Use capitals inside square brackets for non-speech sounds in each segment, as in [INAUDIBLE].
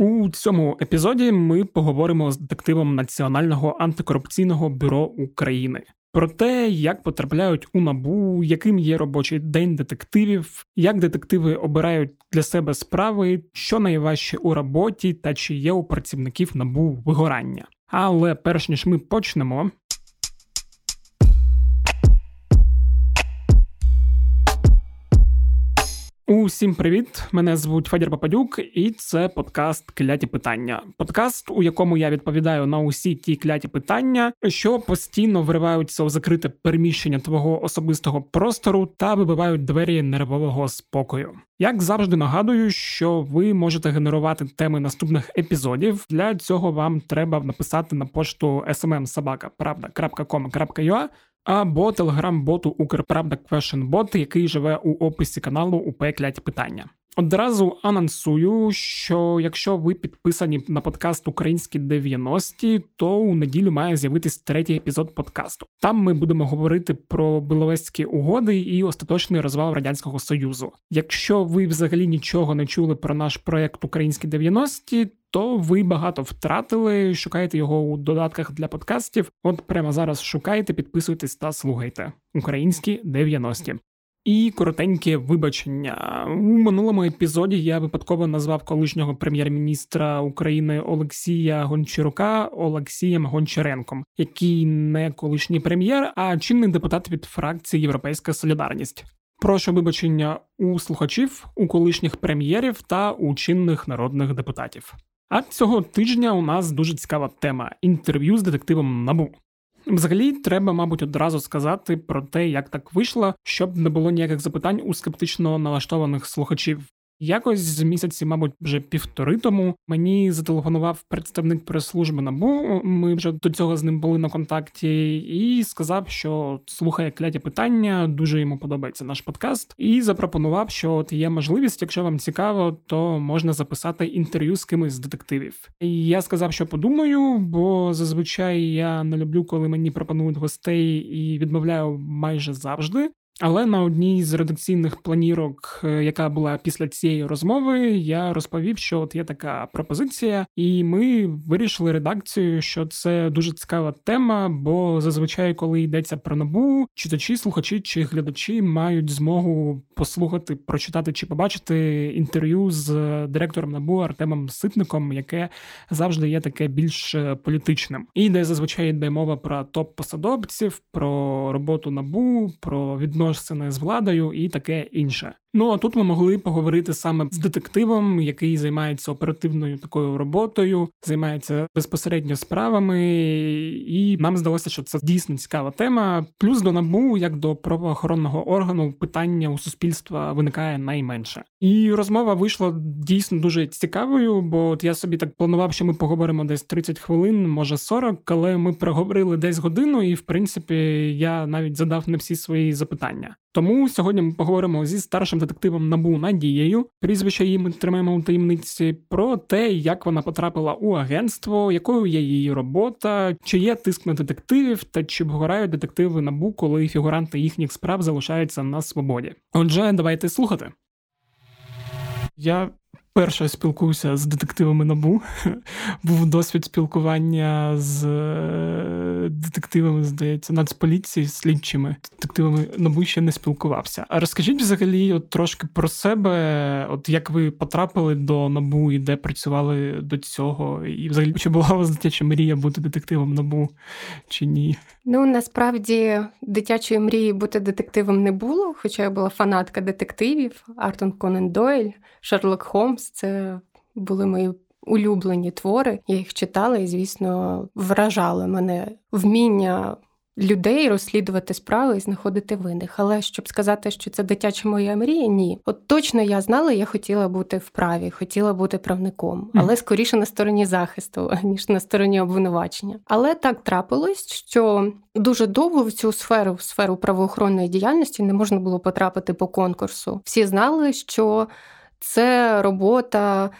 У цьому епізоді ми поговоримо з детективом Національного антикорупційного бюро України про те, як потрапляють у набу, яким є робочий день детективів, як детективи обирають для себе справи, що найважче у роботі та чи є у працівників набу вигорання. Але перш ніж ми почнемо, Усім привіт! Мене звуть Федір Пападюк, і це подкаст Кляті питання. Подкаст, у якому я відповідаю на усі ті кляті питання, що постійно вириваються у закрите переміщення твого особистого простору та вибивають двері нервового спокою. Як завжди нагадую, що ви можете генерувати теми наступних епізодів. Для цього вам треба написати на пошту smmsobaka.pravda.com.ua або телеграм-боту Укрправда Квешенбот, який живе у описі каналу у пекляті питання. Одразу анонсую, що якщо ви підписані на подкаст Українські 90-ті, то у неділю має з'явитись третій епізод подкасту. Там ми будемо говорити про Біловезькі угоди і остаточний розвал радянського союзу. Якщо ви взагалі нічого не чули про наш проект Українські 90-ті, то ви багато втратили. Шукайте його у додатках для подкастів. От прямо зараз шукайте, підписуйтесь та слухайте. Українські 90-ті. І коротеньке вибачення у минулому епізоді. Я випадково назвав колишнього прем'єр-міністра України Олексія Гончарука Олексієм Гончаренком, який не колишній прем'єр, а чинний депутат від фракції Європейська Солідарність. Прошу вибачення у слухачів, у колишніх прем'єрів та у чинних народних депутатів. А цього тижня у нас дуже цікава тема інтерв'ю з детективом Набу. Взагалі, треба, мабуть, одразу сказати про те, як так вийшло, щоб не було ніяких запитань у скептично налаштованих слухачів. Якось з місяці, мабуть, вже півтори тому мені зателефонував представник прес-служби НАБУ. Ми вже до цього з ним були на контакті, і сказав, що слухає кляті питання, дуже йому подобається наш подкаст, і запропонував, що от є можливість, якщо вам цікаво, то можна записати інтерв'ю з кимось з детективів. Я сказав, що подумаю, бо зазвичай я не люблю, коли мені пропонують гостей і відмовляю майже завжди. Але на одній з редакційних планірок, е, яка була після цієї розмови, я розповів, що от є така пропозиція, і ми вирішили редакцію, що це дуже цікава тема, бо зазвичай, коли йдеться про набу, читачі, слухачі чи глядачі мають змогу послухати, прочитати чи побачити інтерв'ю з директором набу Артемом Ситником, яке завжди є таке більш е, політичним, і де зазвичай йде мова про топ-посадовців, про роботу набу, про відношення не з владою і таке інше. Ну а тут ми могли поговорити саме з детективом, який займається оперативною такою роботою, займається безпосередньо справами, і нам здалося, що це дійсно цікава тема. Плюс до набу, як до правоохоронного органу, питання у суспільства виникає найменше. І розмова вийшла дійсно дуже цікавою, бо от я собі так планував, що ми поговоримо десь 30 хвилин, може 40, але ми проговорили десь годину, і в принципі я навіть задав не всі свої запитання. Тому сьогодні ми поговоримо зі старшим детективом Набу Надією, прізвище її ми тримаємо у таємниці, про те, як вона потрапила у агентство, якою є її робота, чи є тиск на детективів, та чи вгорають детективи набу, коли фігуранти їхніх справ залишаються на свободі. Отже, давайте слухати. Я вперше спілкуюся з детективами набу. [LAUGHS] Був досвід спілкування з е, детективами, здається, нацполіції, слідчими. Детективами набу ще не спілкувався. А розкажіть взагалі от трошки про себе, от як ви потрапили до набу і де працювали до цього, і взагалі чи була у вас дитяча мрія бути детективом набу чи ні? Ну насправді дитячої мрії бути детективом не було, хоча я була фанатка детективів, Артон Конен Дойль, Шерлок Холмс це були мої улюблені твори. Я їх читала і, звісно, вражали мене вміння людей розслідувати справи і знаходити винних. Але щоб сказати, що це дитяча моя мрія, ні. От точно я знала, я хотіла бути в праві, хотіла бути правником, але скоріше на стороні захисту, [LAUGHS] ніж на стороні обвинувачення. Але так трапилось, що дуже довго в цю сферу, в сферу правоохоронної діяльності, не можна було потрапити по конкурсу. Всі знали, що це робота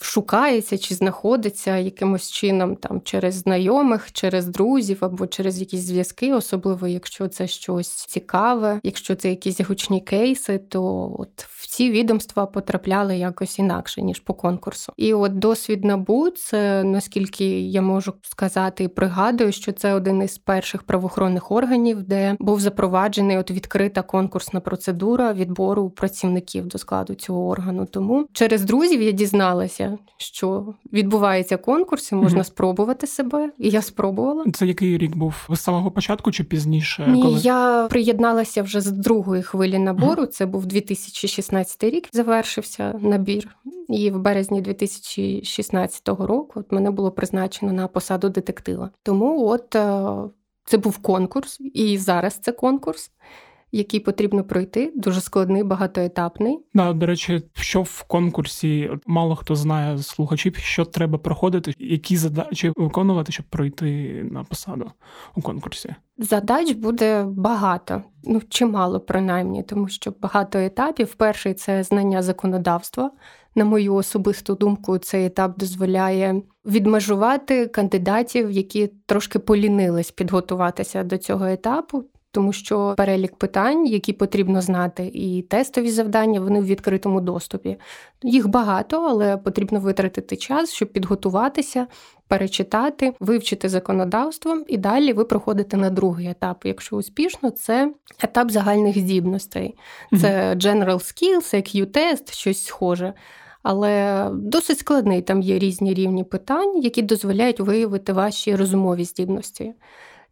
шукається чи знаходиться якимось чином там через знайомих, через друзів або через якісь зв'язки, особливо якщо це щось цікаве, якщо це якісь гучні кейси, то от в ці відомства потрапляли якось інакше ніж по конкурсу. І от досвід набу це наскільки я можу сказати і пригадую, що це один із перших правоохоронних органів, де був запроваджений от відкрита конкурсна процедура відбору працівників до складу цього органу. Тому через друзів я дізналася, що відбувається конкурс, і можна mm спробувати себе, і я спробувала. Це який рік був з самого початку чи пізніше? Ні, коли... я приєдналася вже з другої хвилі набору. mm Це був 2016 рік. Завершився набір, і в березні 2016 року от мене було призначено на посаду детектива. Тому от е, це був конкурс, і зараз це конкурс який потрібно пройти, дуже складний, багатоетапний. Да, до речі, що в конкурсі мало хто знає з слухачів, що треба проходити, які задачі виконувати, щоб пройти на посаду у конкурсі. Задач буде багато, ну чимало принаймні, тому що багато етапів. Перший це знання законодавства. На мою особисту думку, цей етап дозволяє відмежувати кандидатів, які трошки полінились підготуватися до цього етапу тому що перелік питань, які потрібно знати, і тестові завдання, вони в відкритому доступі. Їх багато, але потрібно витратити час, щоб підготуватися, перечитати, вивчити законодавство, і далі ви проходите на другий етап. Якщо успішно, це етап загальних здібностей, це General Skills, IQ-тест, щось схоже. Але досить складний там є різні рівні питань, які дозволяють виявити ваші розумові здібності.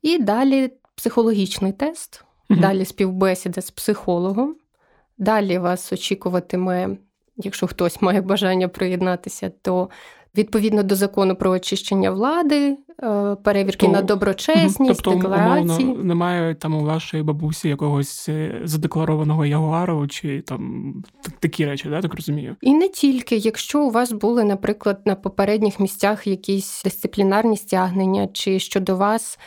І далі психологічний тест, угу. далі співбесіда з психологом. Далі вас очікуватиме, якщо хтось має бажання приєднатися, то відповідно до закону про очищення влади, е, перевірки то, на доброчесність, тобто, декларації. Умовно, немає там у вашої бабусі якогось е, задекларованого ягуару чи там такі речі, да, так розумію? І не тільки, якщо у вас були, наприклад, на попередніх місцях якісь дисциплінарні стягнення, чи щодо вас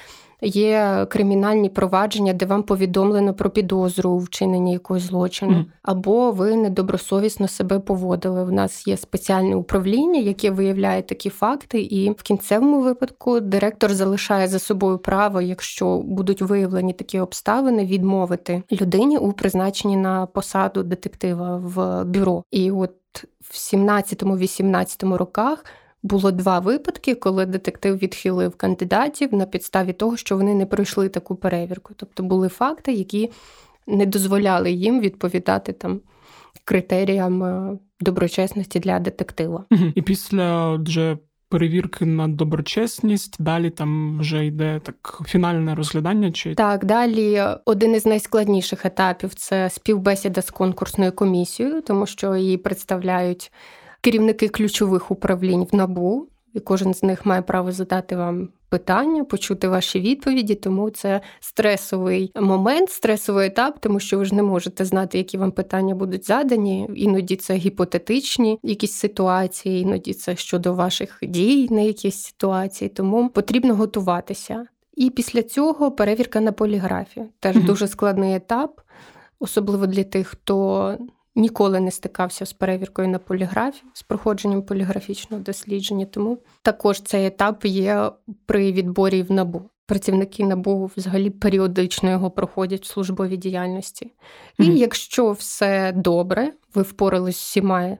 є кримінальні провадження, де вам повідомлено про підозру у вчиненні якогось злочину, mm. або ви недобросовісно себе поводили. У нас є спеціальне управління, яке виявляє такі факти, і в кінцевому випадку директор залишає за собою право, якщо будуть виявлені такі обставини, відмовити людині у призначенні на посаду детектива в бюро. І от в 17-18 роках було два випадки, коли детектив відхилив кандидатів на підставі того, що вони не пройшли таку перевірку. Тобто були факти, які не дозволяли їм відповідати там критеріям е, доброчесності для детектива. І після вже перевірки на доброчесність, далі там вже йде так фінальне розглядання. Чи так, далі один із найскладніших етапів це співбесіда з конкурсною комісією, тому що її представляють керівники ключових управлінь в набу, і кожен з них має право задати вам питання, почути ваші відповіді. Тому це стресовий момент, стресовий етап, тому що ви ж не можете знати, які вам питання будуть задані. Іноді це гіпотетичні якісь ситуації, іноді це щодо ваших дій на якісь ситуації. Тому потрібно готуватися. І після цього перевірка на поліграфі теж дуже складний етап, особливо для тих, хто ніколи не стикався з перевіркою на поліграфі, з проходженням поліграфічного дослідження. Тому також цей етап є при відборі в набу. Працівники набу взагалі періодично його проходять в службовій діяльності. І mm-hmm. якщо все добре, ви впорались з всіма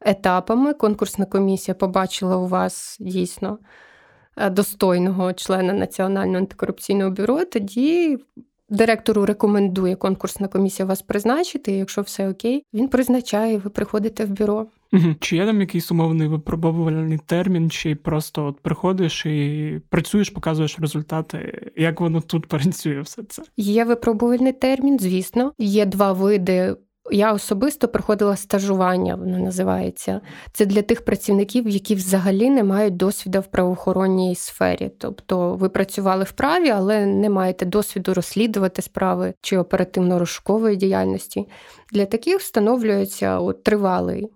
етапами, конкурсна комісія побачила у вас дійсно е, достойного члена Національного антикорупційного бюро, тоді директору рекомендує конкурсна комісія вас призначити. і Якщо все окей, він призначає, ви приходите в бюро. Чи є там якийсь умовний випробувальний термін, чи просто от приходиш і працюєш, показуєш результати? Як воно тут [LAUGHS] працює все це? Є випробувальний термін, звісно. Є два види я особисто проходила стажування, воно називається. Це для тих працівників, які взагалі не мають досвіду в правоохоронній сфері. Тобто ви працювали в праві, але не маєте досвіду розслідувати справи чи оперативно-розшукової діяльності. Для таких встановлюється от, тривалий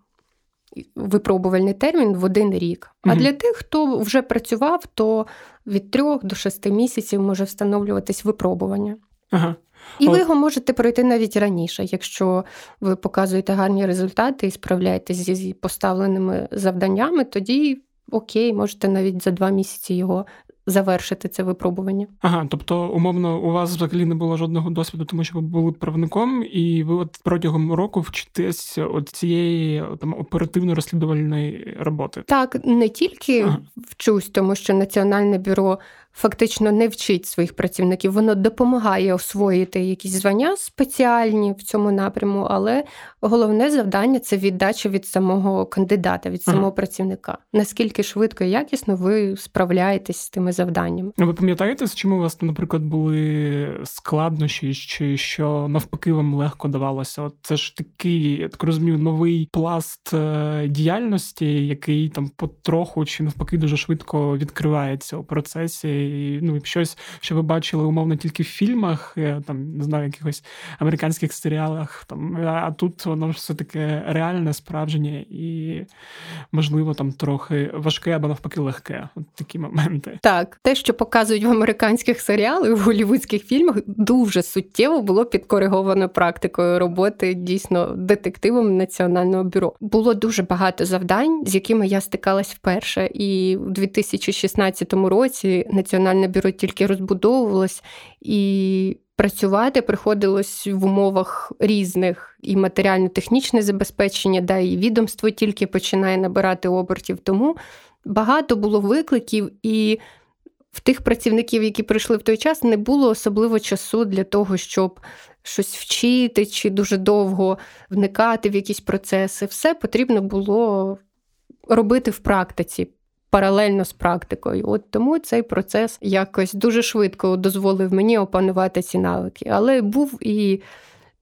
випробувальний термін в один рік. А угу. для тих, хто вже працював, то від трьох до шести місяців може встановлюватись випробування. Ага. І ви його можете пройти навіть раніше, якщо ви показуєте гарні результати і справляєтесь зі поставленими завданнями, тоді окей, можете навіть за два місяці його завершити це випробування. Ага, тобто, умовно, у вас взагалі не було жодного досвіду, тому що ви були правником, і ви от протягом року вчитесь от цієї там оперативно-розслідувальної роботи. Так, не тільки ага. вчусь, тому що Національне бюро фактично не вчить своїх працівників, воно допомагає освоїти якісь звання спеціальні в цьому напряму, але головне завдання це віддача від самого кандидата, від самого ага. працівника. Наскільки швидко і якісно ви справляєтесь з тими завданнями? Ви пам'ятаєте, з чим у вас, наприклад, були складнощі, чи що навпаки вам легко давалося? От це ж такий, я так розумію, новий пласт е, діяльності, який там потроху чи навпаки дуже швидко відкривається у процесі ну, щось, що ви бачили умовно тільки в фільмах, е, там не знаю, якихось американських серіалах. Там а тут воно все таке реальне, справжнє і можливо там трохи важке або навпаки легке. От такі моменти. Так, те, що показують в американських серіалах, в голівудських фільмах, дуже суттєво було підкориговано практикою роботи дійсно детективом національного бюро. Було дуже багато завдань, з якими я стикалась вперше, і в 2016 році Національне бюро тільки розбудовувалось, і працювати приходилось в умовах різних і матеріально-технічне забезпечення, да, і відомство тільки починає набирати обертів. Тому багато було викликів, і в тих працівників, які прийшли в той час, не було особливо часу для того, щоб. Щось вчити чи дуже довго вникати в якісь процеси, все потрібно було робити в практиці, паралельно з практикою. От тому цей процес якось дуже швидко дозволив мені опанувати ці навики. Але був і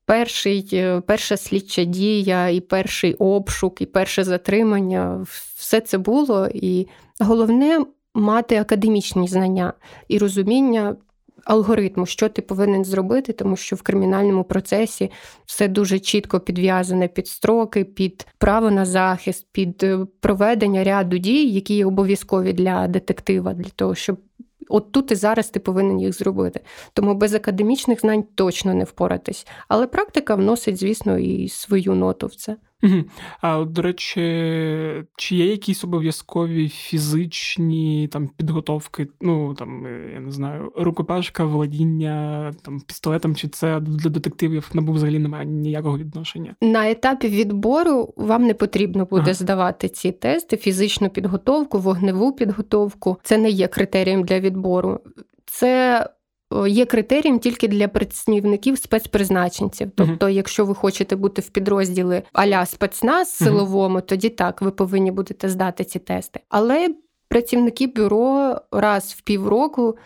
перший, е, перша слідча дія, і перший обшук, і перше затримання. Все це було. І головне мати академічні знання і розуміння алгоритму, що ти повинен зробити, тому що в кримінальному процесі все дуже чітко підв'язане під строки, під право на захист, під е, проведення ряду дій, які є обов'язкові для детектива, для того, щоб. От тут і зараз ти повинен їх зробити. Тому без академічних знань точно не впоратись. Але практика вносить, звісно, і свою ноту в це. Угу. А до речі, чи є якісь обов'язкові фізичні там підготовки? Ну там е, я не знаю, рукопашка, володіння там пістолетом, чи це для детективів набув взагалі немає ніякого відношення? На етапі відбору вам не потрібно буде ага. здавати ці тести, фізичну підготовку, вогневу підготовку. Це не є критерієм для відбору. Це є критерієм тільки для працівників спецпризначенців. Тобто, uh-huh. якщо ви хочете бути в підрозділі аля спецназ силовому, uh-huh. тоді так ви повинні будете здати ці тести. Але працівники бюро раз в півроку.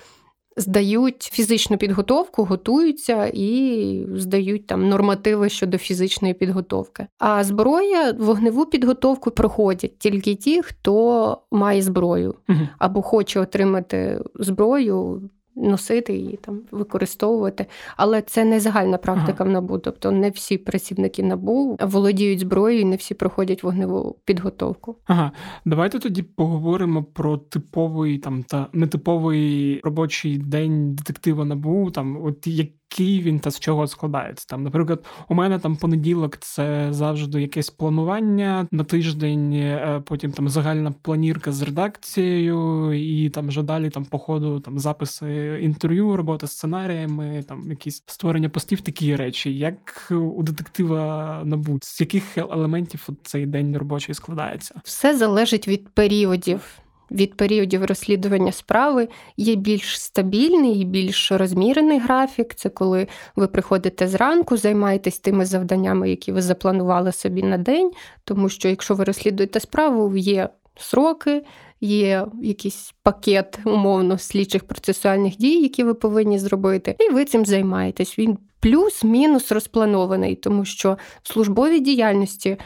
Здають фізичну підготовку, готуються і здають там нормативи щодо фізичної підготовки. А зброя, вогневу підготовку проходять тільки ті, хто має зброю або хоче отримати зброю носити її там, використовувати. Але це не загальна практика ага. в набу. Тобто не всі працівники набу володіють зброєю, не всі проходять вогневу підготовку. Ага, давайте тоді поговоримо про типовий там та нетиповий робочий день детектива набу. Там, от як який він та з чого складається. Там, Наприклад, у мене там понеділок це завжди якесь планування на тиждень, е, потім там загальна планірка з редакцією, і там вже далі там по ходу там записи інтерв'ю, робота з сценаріями, там якісь створення постів, такі речі. Як у детектива набуть, з яких елементів цей день робочий складається? Все залежить від періодів від періодів розслідування справи є більш стабільний і більш розмірений графік. Це коли ви приходите зранку, займаєтесь тими завданнями, які ви запланували собі на день, тому що якщо ви розслідуєте справу, є сроки. Є якийсь пакет умовно слідчих процесуальних дій, які ви повинні зробити, і ви цим займаєтесь. Він плюс-мінус розпланований, тому що в службовій діяльності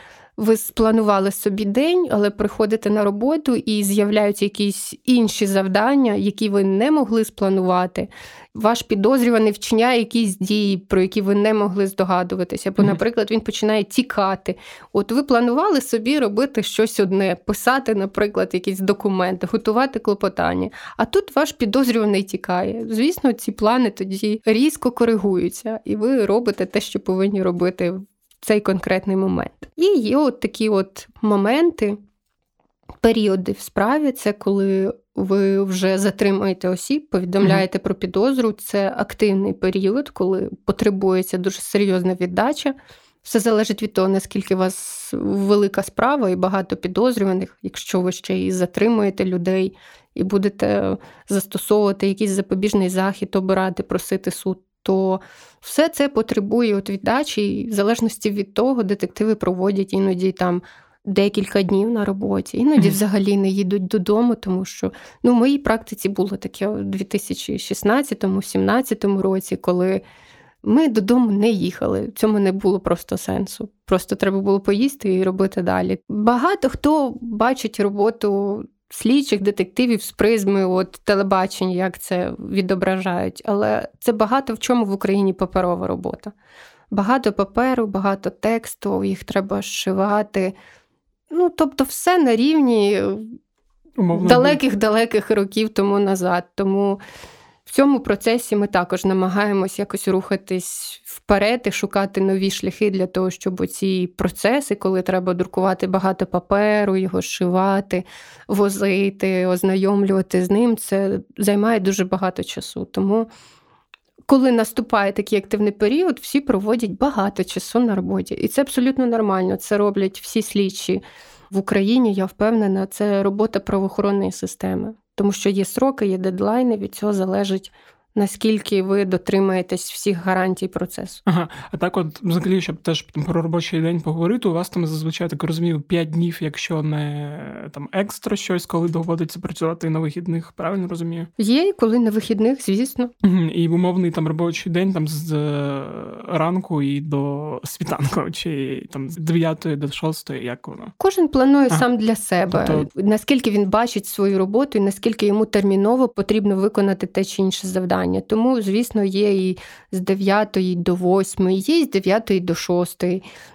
ви спланували собі день, але приходите на роботу і з'являються якісь інші завдання, які ви не могли спланувати. Ваш підозрюваний вчиняє якісь дії, про які ви не могли здогадуватися. Або, наприклад, він починає тікати. От ви планували собі робити щось одне, писати, наприклад, якісь документи, готувати клопотання. А тут ваш підозрюваний тікає. Звісно, ці плани тоді різко коригуються, і ви робите те, що повинні робити цей конкретний момент. І є от такі от моменти, періоди в справі, це коли ви вже затримуєте осіб, повідомляєте mm-hmm. про підозру. Це активний період, коли потребується дуже серйозна віддача. Все залежить від того, наскільки у вас велика справа і багато підозрюваних, якщо ви ще і затримуєте людей і будете застосовувати якийсь запобіжний захід, обирати, просити суд то все це потребує от віддачі, і в залежності від того, детективи проводять іноді там. Декілька днів на роботі, іноді mm-hmm. взагалі не їдуть додому, тому що ну, в моїй практиці було таке у 2016-17 році, коли ми додому не їхали. В цьому не було просто сенсу. Просто треба було поїсти і робити далі. Багато хто бачить роботу слідчих детективів з призми от телебачення, як це відображають. Але це багато в чому в Україні паперова робота. Багато паперу, багато тексту, їх треба шивати. Ну, тобто, все на рівні далеких-далеких років тому назад. Тому в цьому процесі ми також намагаємось якось рухатись вперед і шукати нові шляхи для того, щоб ці процеси, коли треба друкувати багато паперу, його шивати, возити, ознайомлювати з ним, це займає дуже багато часу. Тому. Коли наступає такий активний період, всі проводять багато часу на роботі. І це абсолютно нормально. Це роблять всі слідчі в Україні. Я впевнена, це робота правоохоронної системи тому що є сроки, є дедлайни, від цього залежить наскільки ви дотримаєтесь всіх гарантій процесу. Ага, а так, от взагалі, щоб теж про робочий день поговорити, у вас там зазвичай так розумію 5 днів, якщо не там екстра щось, коли доводиться працювати на вихідних, правильно розумію? Є, коли на вихідних, звісно. І умовний там робочий день там з е, ранку і до світанку, чи там з 9 до 6, як воно? Кожен планує а. сам для себе, тобто... наскільки він бачить свою роботу, і наскільки йому терміново потрібно виконати те чи інше завдання навчання. Тому, звісно, є і з 9 до 8, є і з 9 до 6,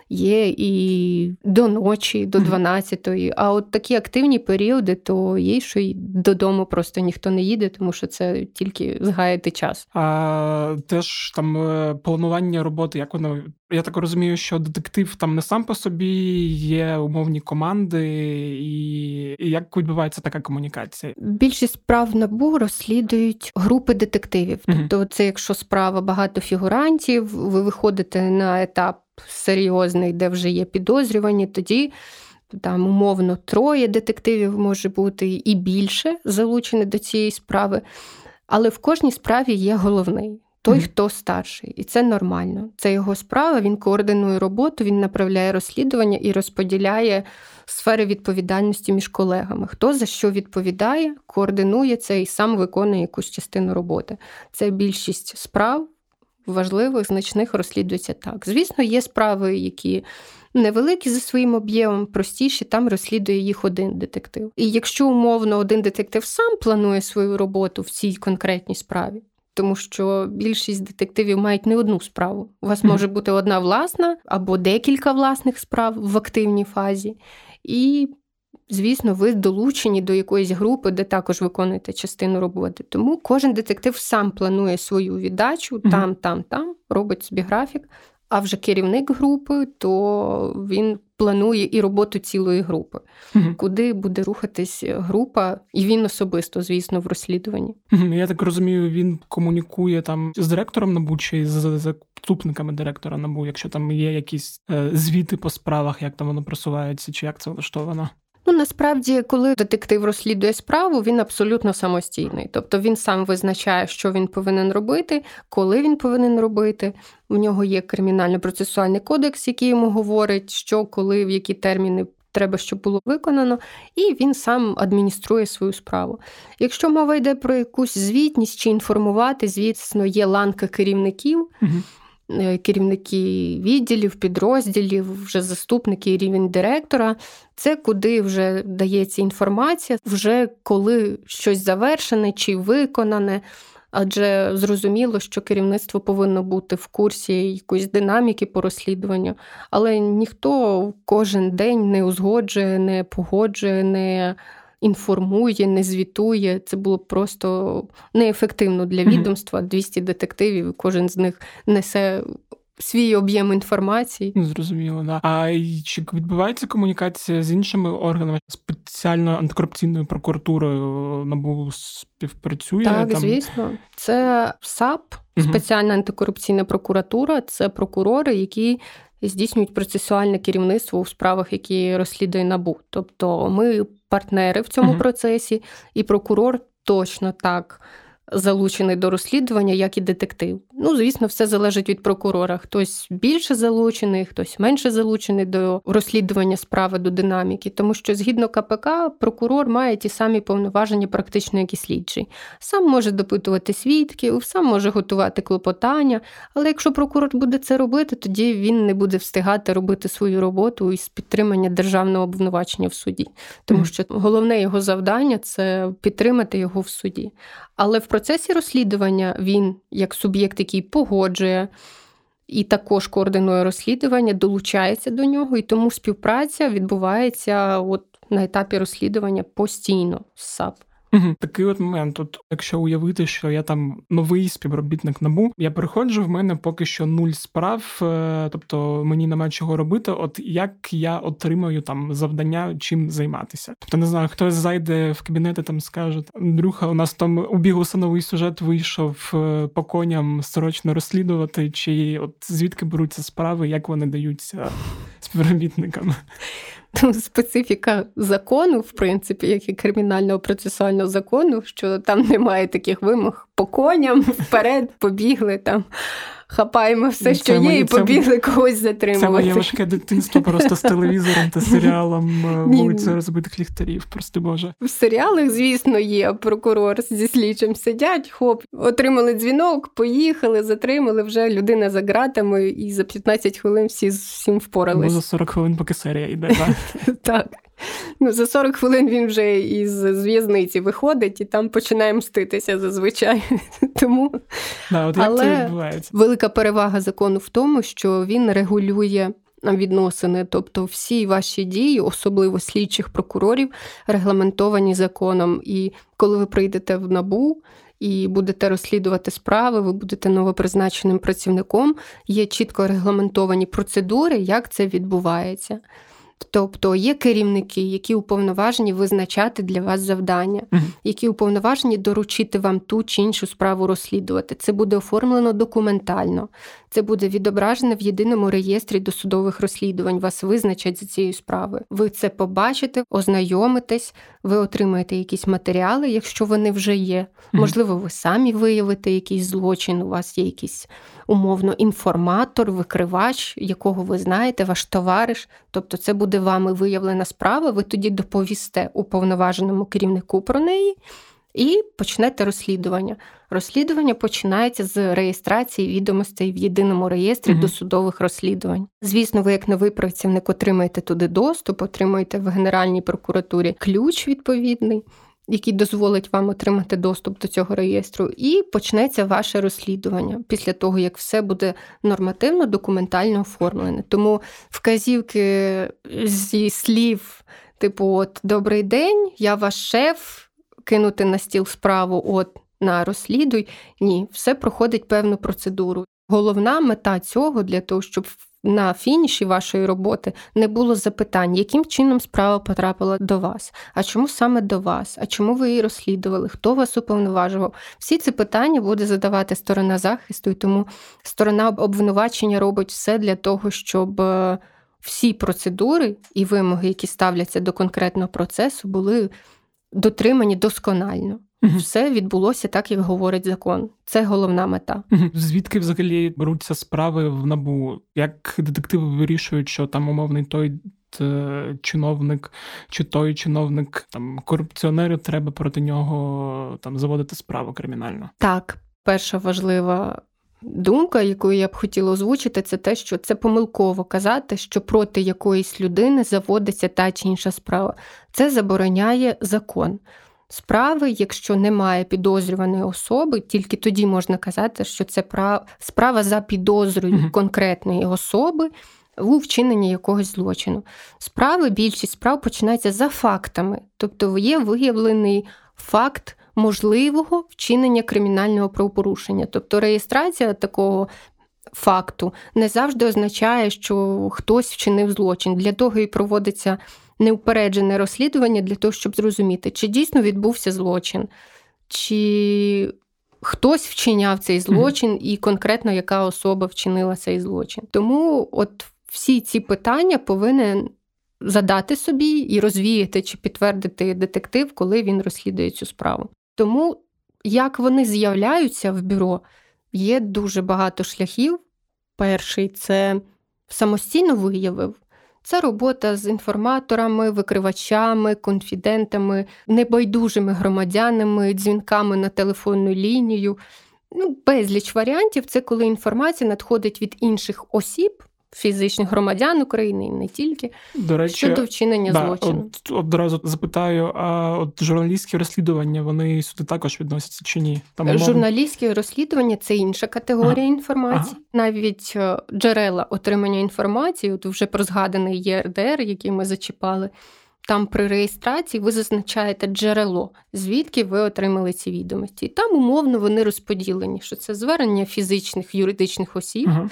є і до ночі, до 12. А от такі активні періоди, то є, що й додому просто ніхто не їде, тому що це тільки згаяти час. А теж там е, планування роботи, як воно. Я так розумію, що детектив там не сам по собі є умовні команди, і, і як відбувається така комунікація? Більшість справ набу розслідують групи детективів. Uh Тобто, це якщо справа багато фігурантів, ви виходите на етап серйозний, де вже є підозрювані, тоді там умовно троє детективів може бути і більше залучені до цієї справи. Але в кожній справі є головний. Той, хто старший, і це нормально. Це його справа. Він координує роботу, він направляє розслідування і розподіляє сфери відповідальності між колегами. Хто за що відповідає, координує це і сам виконує якусь частину роботи. Це більшість справ важливих, значних розслідується так. Звісно, є справи, які невеликі за своїм об'ємом, простіші, там розслідує їх один детектив. І якщо умовно один детектив сам планує свою роботу в цій конкретній справі. Тому що більшість детективів мають не одну справу. У вас може бути одна власна або декілька власних справ в активній фазі, і звісно, ви долучені до якоїсь групи, де також виконуєте частину роботи. Тому кожен детектив сам планує свою віддачу, там, там, там, робить собі графік. А вже керівник групи, то він планує і роботу цілої групи, угу. куди буде рухатись група, і він особисто, звісно, в розслідуванні. Я так розумію, він комунікує там з директором НАБУ чи з заступниками директора НАБУ, якщо там є якісь е, звіти по справах, як там воно просувається, чи як це влаштовано. Ну насправді, коли детектив розслідує справу, він абсолютно самостійний. Тобто він сам визначає, що він повинен робити, коли він повинен робити. У нього є кримінально-процесуальний кодекс, який йому говорить, що коли, в які терміни. Треба, щоб було виконано, і він сам адмініструє свою справу. Якщо мова йде про якусь звітність чи інформувати, звісно, є ланка керівників, угу. Е, керівники відділів, підрозділів, вже заступники і рівень директора. Це куди вже дається інформація, вже коли щось завершене чи виконане. Адже зрозуміло, що керівництво повинно бути в курсі якоїсь динаміки по розслідуванню, але ніхто кожен день не узгоджує, не погоджує, не інформує, не звітує. Це було просто неефективно для відомства. 200 детективів, кожен з них несе. Свій об'єм інформації зрозуміло, да. А чи відбувається комунікація з іншими органами спеціально антикорупційною прокуратурою набу співпрацює? Так, там? звісно, це САП, спеціальна антикорупційна прокуратура, це прокурори, які здійснюють процесуальне керівництво у справах, які розслідує набу. Тобто ми партнери в цьому угу. процесі, і прокурор точно так залучений до розслідування, як і детектив. Ну, звісно, все залежить від прокурора. Хтось більше залучений, хтось менше залучений до розслідування справи до динаміки, тому що згідно КПК, прокурор має ті самі повноваження, практично як і слідчий. Сам може допитувати свідків, сам може готувати клопотання. Але якщо прокурор буде це робити, тоді він не буде встигати робити свою роботу із підтримання державного обвинувачення в суді, тому що головне його завдання це підтримати його в суді. Але в процесі розслідування він, як суб'єкт, який погоджує і також координує розслідування, долучається до нього, і тому співпраця відбувається от на етапі розслідування постійно з САП. Угу. Такий от момент. От, якщо уявити, що я там новий співробітник набу, я приходжу, в мене поки що нуль справ, е, тобто мені немає чого робити. От як я отримаю там завдання, чим займатися? Тобто не знаю, хтось зайде в кабінет і там скаже: Андрюха, у нас там у бігу новий сюжет вийшов е, по коням срочно розслідувати, чи от звідки беруться справи, як вони даються співробітникам? Специфіка закону, в принципі, як і кримінального процесуального закону, що там немає таких вимог по коням [LAUGHS] вперед, побігли там хапаємо все, що це є, і побігли когось затримувати. Це моє важке дитинство просто з телевізором та серіалом е, вулиця розбитих ліхтарів. Прости Боже. В серіалах, звісно, є прокурор зі слідчим сидять, хоп, отримали дзвінок, поїхали, затримали вже людина за ґратами, і за 15 хвилин всі з всім впорались. Ну, за 40 хвилин, поки серія йде. [LAUGHS] Так. Ну, За 40 хвилин він вже із зв'язниці виходить і там починає мститися зазвичай. [LAUGHS] Тому да, от як Але це відбувається? велика перевага закону в тому, що він регулює. Відносини, тобто всі ваші дії, особливо слідчих прокурорів, регламентовані законом. І коли ви прийдете в набу і будете розслідувати справи, ви будете новопризначеним працівником, є чітко регламентовані процедури, як це відбувається. Тобто є керівники, які уповноважені визначати для вас завдання, які уповноважені доручити вам ту чи іншу справу розслідувати. Це буде оформлено документально, це буде відображено в єдиному реєстрі досудових розслідувань. Вас визначать за цією справою. Ви це побачите, ознайомитесь, ви отримаєте якісь матеріали, якщо вони вже є. Можливо, ви самі виявите якийсь злочин. У вас є якийсь умовно інформатор, викривач, якого ви знаєте, ваш товариш. Тобто, це буде вами виявлена справа. Ви тоді доповісте уповноваженому керівнику про неї. І почнете розслідування. Розслідування починається з реєстрації відомостей в єдиному реєстрі uh досудових розслідувань. Звісно, ви, як новий працівник, отримаєте туди доступ, отримаєте в Генеральній прокуратурі ключ відповідний який дозволить вам отримати доступ до цього реєстру, і почнеться ваше розслідування після того, як все буде нормативно, документально оформлене. Тому вказівки зі слів, типу, от добрий день, я ваш шеф, кинути на стіл справу, от на розслідуй. Ні, все проходить певну процедуру. Головна мета цього для того, щоб на фініші вашої роботи не було запитань, яким чином справа потрапила до вас, а чому саме до вас, а чому ви її розслідували, хто вас уповноважував. Всі ці питання буде задавати сторона захисту, і тому сторона обвинувачення робить все для того, щоб е, всі процедури і вимоги, які ставляться до конкретного процесу, були дотримані досконально. Все відбулося так, як говорить закон. Це головна мета. Звідки взагалі беруться справи в набу? Як детективи вирішують, що там умовний той е, чиновник чи той чиновник там корупціонерів треба проти нього там заводити справу кримінально? Так, перша важлива думка, яку я б хотіла озвучити, це те, що це помилково казати, що проти якоїсь людини заводиться та чи інша справа. Це забороняє закон. Справи, якщо немає підозрюваної особи, тільки тоді можна казати, що це справа за підозрою конкретної особи у вчиненні якогось злочину. Справи, більшість справ починається за фактами, тобто є виявлений факт можливого вчинення кримінального правопорушення. Тобто реєстрація такого факту не завжди означає, що хтось вчинив злочин. Для того і проводиться неупереджене розслідування для того, щоб зрозуміти, чи дійсно відбувся злочин, чи хтось вчиняв цей злочин, і конкретно яка особа вчинила цей злочин. Тому от всі ці питання повинен задати собі і розвіяти чи підтвердити детектив, коли він розслідує цю справу. Тому як вони з'являються в бюро, є дуже багато шляхів. Перший це самостійно виявив. Це робота з інформаторами, викривачами, конфідентами, небайдужими громадянами, дзвінками на телефонну лінію. Ну, Безліч варіантів це коли інформація надходить від інших осіб, фізичних громадян України і не тільки До речі, щодо вчинення да, злочину. От, одразу запитаю, а от журналістські розслідування вони сюди також відносяться чи ні? Там умовно... Журналістські розслідування це інша категорія ага. інформації. Ага. Навіть е, джерела отримання інформації, от вже про згаданий ЄРДР, який ми зачіпали. Там при реєстрації ви зазначаєте джерело, звідки ви отримали ці відомості. І там умовно вони розподілені, що це звернення фізичних юридичних осіб. Ага.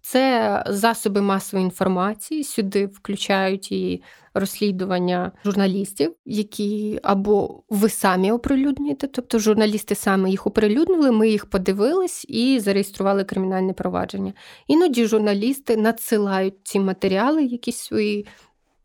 Це засоби масової інформації. Сюди включають і розслідування журналістів, які або ви самі оприлюднюєте, тобто журналісти саме їх оприлюднили, ми їх подивились і зареєстрували кримінальне провадження. Іноді журналісти надсилають ці матеріали, якісь свої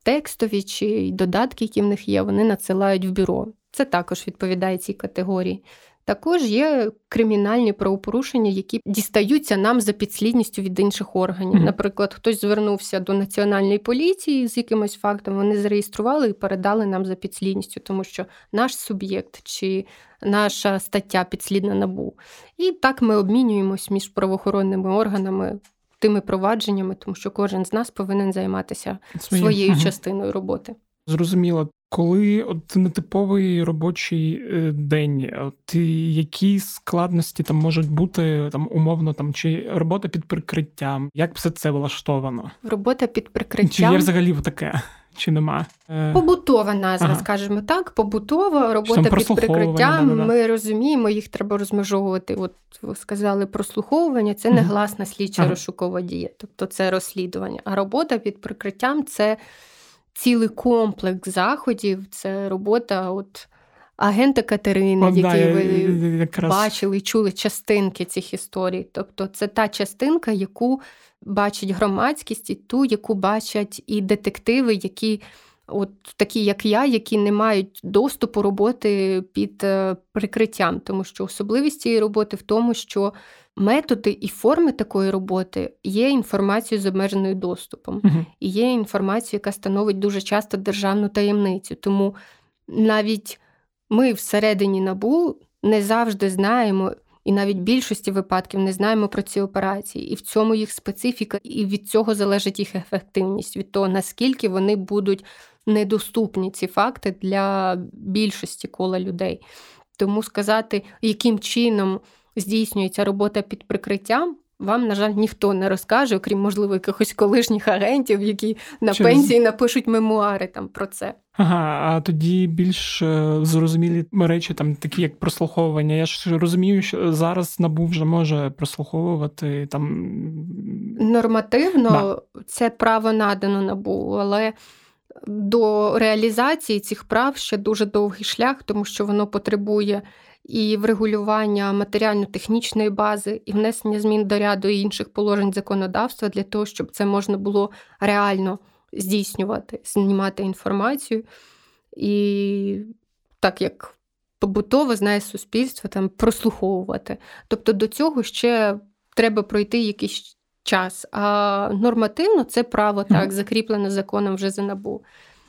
текстові чи додатки, які в них є, вони надсилають в бюро. Це також відповідає цій категорії. Також є кримінальні правопорушення, які дістаються нам за підслідністю від інших органів. Mm-hmm. Наприклад, хтось звернувся до національної поліції з якимось фактом, вони зареєстрували і передали нам за підслідністю, тому що наш суб'єкт чи наша стаття підслідна набу. І так ми обмінюємось між правоохоронними органами. Тими провадженнями, тому що кожен з нас повинен займатися Своє. своєю частиною роботи. Зрозуміло. Коли от нетиповий робочий е, день, от які складності там можуть бути там умовно там чи робота під прикриттям? Як все це влаштовано? Робота під прикриттям чи є взагалі таке? Чи нема? Е, побутова назва, ага. скажімо так. Побутова робота під прикриттям. Да, да, да. Ми розуміємо, їх треба розмежовувати. От ви сказали прослуховування, це негласна слідча ага. розшукова дія, тобто це розслідування. А робота під прикриттям це цілий комплекс заходів. Це робота от агента Катерини, О, який да, ви якраз... бачили і чули частинки цих історій. Тобто, це та частинка, яку бачить громадськість, і ту, яку бачать і детективи, які. От такі, як я, які не мають доступу роботи під е, прикриттям, тому що особливість цієї роботи в тому, що методи і форми такої роботи є інформацією з обмеженою доступом, і є інформацією, яка становить дуже часто державну таємницю. Тому навіть ми всередині набу не завжди знаємо. І навіть в більшості випадків не знаємо про ці операції, і в цьому їх специфіка, і від цього залежить їх ефективність, від того, наскільки вони будуть недоступні ці факти для більшості кола людей. Тому сказати, яким чином здійснюється робота під прикриттям. Вам, на жаль, ніхто не розкаже, окрім, можливо, якихось колишніх агентів, які на Через... пенсії напишуть мемуари там про це. Ага, а тоді більш е, зрозумілі речі, там такі як прослуховування. Я ж розумію, що зараз набув вже може прослуховувати там нормативно да. це право надано набу, але до реалізації цих прав ще дуже довгий шлях, тому що воно потребує і врегулювання матеріально-технічної бази, і внесення змін до ряду інших положень законодавства для того, щоб це можна було реально здійснювати, знімати інформацію. І так як побутово знає суспільство, там прослуховувати. Тобто до цього ще треба пройти якийсь час. А нормативно це право так закріплено законом вже за набу.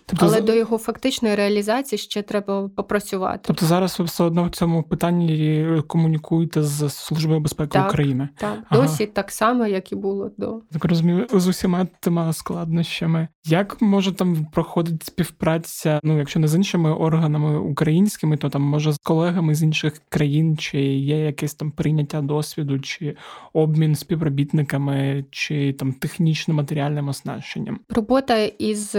Тобто, Але до його фактичної реалізації ще треба попрацювати. Тобто зараз ви все одно в цьому питанні комунікуєте з Службою безпеки так, України? Так, ага. досі так само, як і було до так розумію, з усіма тими складнощами. Як може там проходить співпраця? Ну, якщо не з іншими органами українськими, то там може з колегами з інших країн, чи є якесь там прийняття досвіду, чи обмін співробітниками, чи там технічним матеріальним оснащенням? Робота із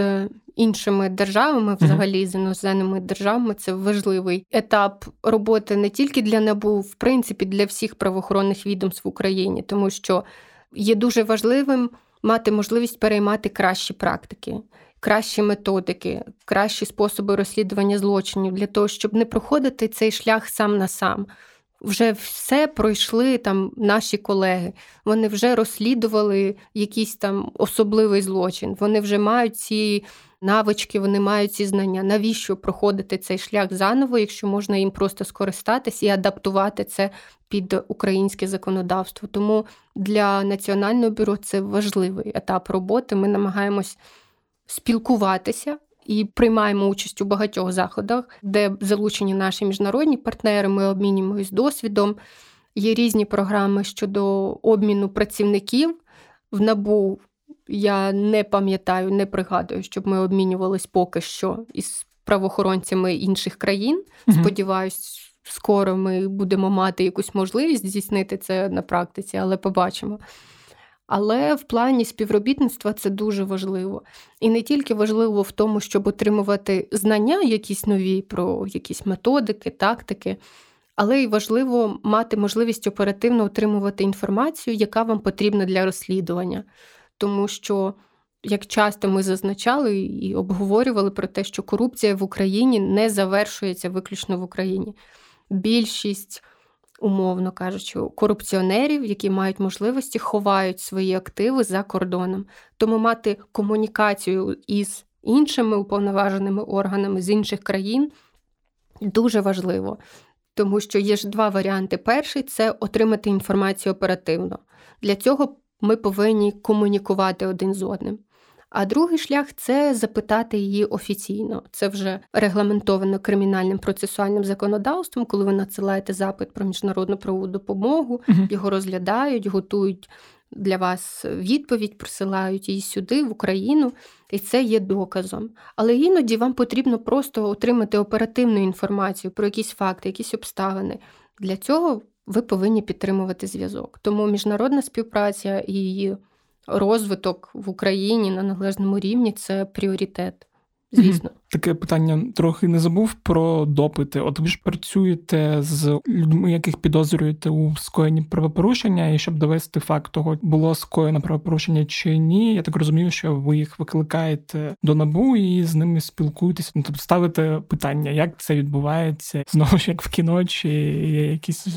іншими державами, взагалі з іноземними державами, це важливий етап роботи не тільки для НАБУ, в принципі, для всіх правоохоронних відомств в Україні, тому що є дуже важливим мати можливість переймати кращі практики. Кращі методики, кращі способи розслідування злочинів для того, щоб не проходити цей шлях сам на сам. Вже все пройшли там наші колеги. Вони вже розслідували якийсь там особливий злочин. Вони вже мають ці навички, вони мають ці знання. Навіщо проходити цей шлях заново, якщо можна їм просто скористатись і адаптувати це під українське законодавство? Тому для національного бюро це важливий етап роботи. Ми намагаємось спілкуватися. І приймаємо участь у багатьох заходах, де залучені наші міжнародні партнери. Ми обмінюємось досвідом. Є різні програми щодо обміну працівників в набу я не пам'ятаю, не пригадую, щоб ми обмінювались поки що із правоохоронцями інших країн. Угу. Сподіваюсь, скоро ми будемо мати якусь можливість здійснити це на практиці, але побачимо. Але в плані співробітництва це дуже важливо. І не тільки важливо в тому, щоб отримувати знання, якісь нові про якісь методики, тактики, але й важливо мати можливість оперативно отримувати інформацію, яка вам потрібна для розслідування тому що. Як часто ми зазначали і обговорювали про те, що корупція в Україні не завершується виключно в Україні. Більшість, умовно кажучи, корупціонерів, які мають можливості, ховають свої активи за кордоном. Тому мати комунікацію із іншими уповноваженими органами з інших країн дуже важливо, тому що є ж два варіанти. Перший це отримати інформацію оперативно. Для цього ми повинні комунікувати один з одним. А другий шлях це запитати її офіційно. Це вже регламентовано кримінальним процесуальним законодавством, коли ви надсилаєте запит про міжнародну правову допомогу, uh його розглядають, готують для вас відповідь, присилають її сюди, в Україну, і це є доказом. Але іноді вам потрібно просто отримати оперативну інформацію про якісь факти, якісь обставини. Для цього ви повинні підтримувати зв'язок. Тому міжнародна співпраця і її розвиток в Україні на належному рівні це пріоритет. Звісно, таке питання трохи не забув про допити. От ви ж працюєте з людьми, яких підозрюєте у скоєнні правопорушення, і щоб довести факт того, було скоєно правопорушення чи ні. Я так розумію, що ви їх викликаєте до набу і з ними спілкуєтеся. Ну, тобто ставите питання, як це відбувається знову ж як в кіно, чи є якісь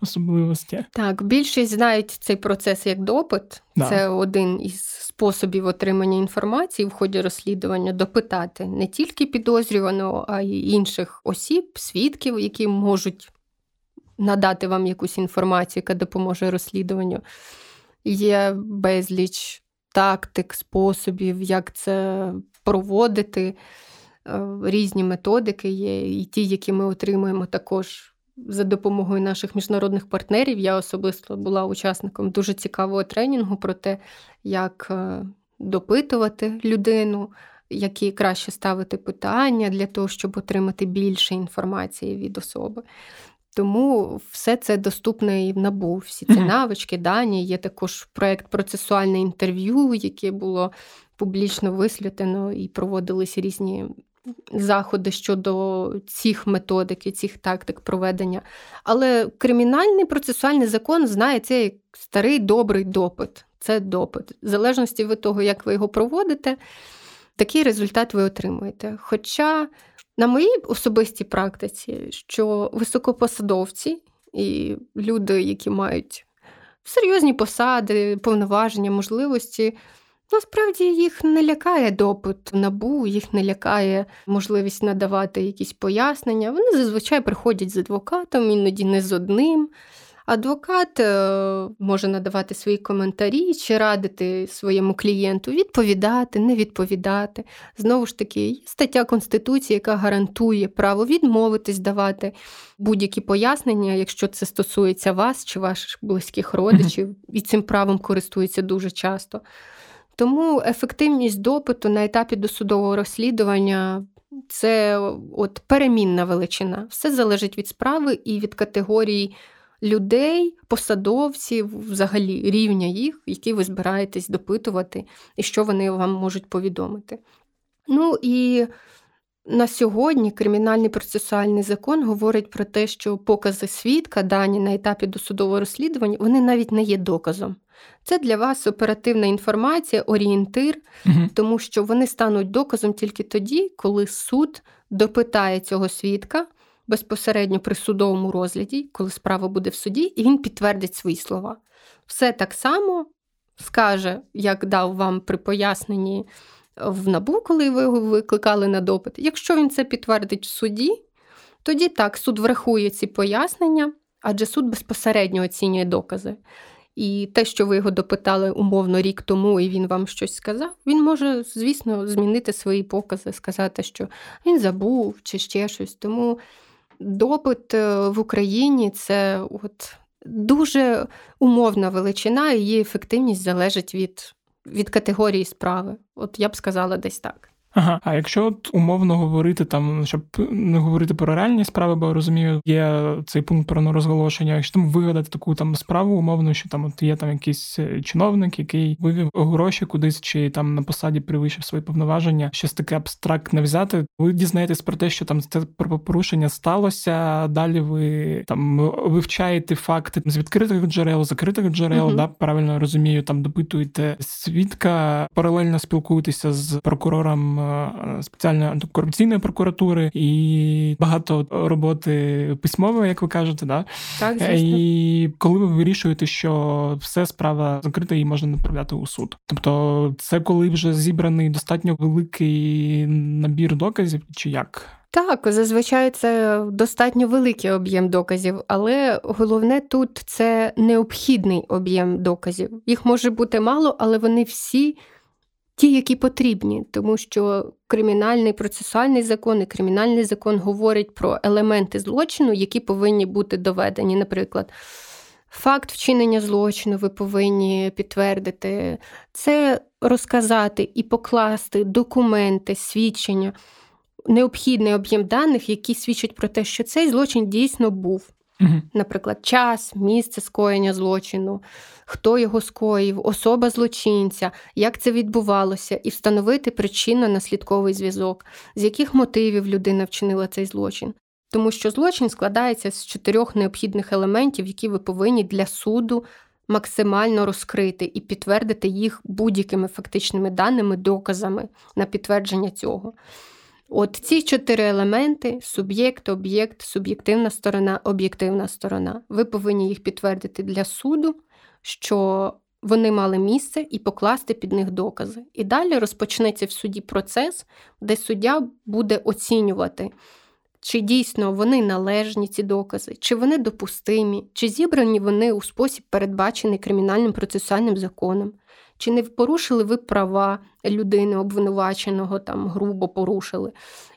особливості. Так, більшість знають цей процес як допит. Да. Це один із способів отримання інформації в ході розслідування допитати не тільки підозрюваного, а й інших осіб, свідків, які можуть надати вам якусь інформацію, яка допоможе розслідуванню. Є безліч тактик, способів, як це проводити. Е, різні методики є, і ті, які ми отримуємо також за допомогою наших міжнародних партнерів. Я особисто була учасником дуже цікавого тренінгу про те, як е, допитувати людину, які краще ставити питання для того, щоб отримати більше інформації від особи. Тому все це доступне і в набу. Всі ці навички, дані. Є також проєкт процесуальне інтерв'ю, яке було публічно висвітлено і проводились різні заходи щодо цих методик і цих тактик проведення. Але кримінальний процесуальний закон знає це як старий добрий допит. Це допит. В залежності від того, як ви його проводите, такий результат ви отримуєте. Хоча на моїй особистій практиці, що високопосадовці і люди, які мають серйозні посади, повноваження, можливості, Насправді їх не лякає допит набу, їх не лякає можливість надавати якісь пояснення. Вони зазвичай приходять з адвокатом, іноді не з одним. Адвокат е, може надавати свої коментарі чи радити своєму клієнту відповідати, не відповідати. Знову ж таки, є стаття Конституції, яка гарантує право відмовитись давати будь-які пояснення, якщо це стосується вас чи ваших близьких родичів, і цим правом користуються дуже часто. Тому ефективність допиту на етапі досудового розслідування це от перемінна величина. Все залежить від справи і від категорії людей, посадовців, взагалі рівня їх, які ви збираєтесь допитувати, і що вони вам можуть повідомити. Ну і на сьогодні кримінальний процесуальний закон говорить про те, що покази свідка, дані на етапі досудового розслідування, вони навіть не є доказом. Це для вас оперативна інформація, орієнтир, угу. тому що вони стануть доказом тільки тоді, коли суд допитає цього свідка безпосередньо при судовому розгляді, коли справа буде в суді, і він підтвердить свої слова. Все так само скаже, як дав вам при поясненні в набу, коли ви його викликали на допит. Якщо він це підтвердить в суді, тоді так, суд врахує ці пояснення, адже суд безпосередньо оцінює докази. І те, що ви його допитали умовно рік тому, і він вам щось сказав, він може, звісно, змінити свої покази, сказати, що він забув чи ще щось. Тому допит е, в Україні це от дуже умовна величина, і її ефективність залежить від, від категорії справи. От я б сказала десь так. Ага, а якщо от умовно говорити там, щоб не говорити про реальні справи, бо розумію, є цей пункт про нерозголошення. Якщо там вигадати таку там справу, умовно, що там от є там якийсь е, чиновник, який вивів гроші кудись, чи там на посаді перевищив свої повноваження, щось таке абстрактне взяти. Ви дізнаєтесь про те, що там це порушення сталося. Далі ви там вивчаєте факти з відкритих джерел, закритих джерел, uh да правильно розумію, там допитуєте свідка, паралельно спілкуєтеся з прокурором. Е, спеціальної антикорупційної прокуратури і багато роботи письмової, як ви кажете, да? Так, звісно. і коли ви вирішуєте, що все справа закрита і можна направляти у суд. Тобто, це коли вже зібраний достатньо великий набір доказів, чи як? Так, зазвичай це достатньо великий об'єм доказів, але головне тут це необхідний об'єм доказів. Їх може бути мало, але вони всі ті, які потрібні, тому що кримінальний процесуальний закон і кримінальний закон говорить про елементи злочину, які повинні бути доведені. Наприклад, факт вчинення злочину ви повинні підтвердити, це розказати і покласти документи, свідчення. Необхідний об'єм даних, які свідчать про те, що цей злочин дійсно був. Наприклад, час, місце скоєння злочину, хто його скоїв, особа злочинця, як це відбувалося, і встановити причинно-наслідковий зв'язок, з яких мотивів людина вчинила цей злочин. Тому що злочин складається з чотирьох необхідних елементів, які ви повинні для суду максимально розкрити і підтвердити їх будь-якими фактичними даними, доказами на підтвердження цього. От ці чотири елементи: суб'єкт, об'єкт, суб'єктивна сторона, об'єктивна сторона. Ви повинні їх підтвердити для суду, що вони мали місце і покласти під них докази. І далі розпочнеться в суді процес, де суддя буде оцінювати, чи дійсно вони належні, ці докази, чи вони допустимі, чи зібрані вони у спосіб, передбачений кримінальним процесуальним законом. Чи не порушили ви права людини обвинуваченого, там грубо порушили?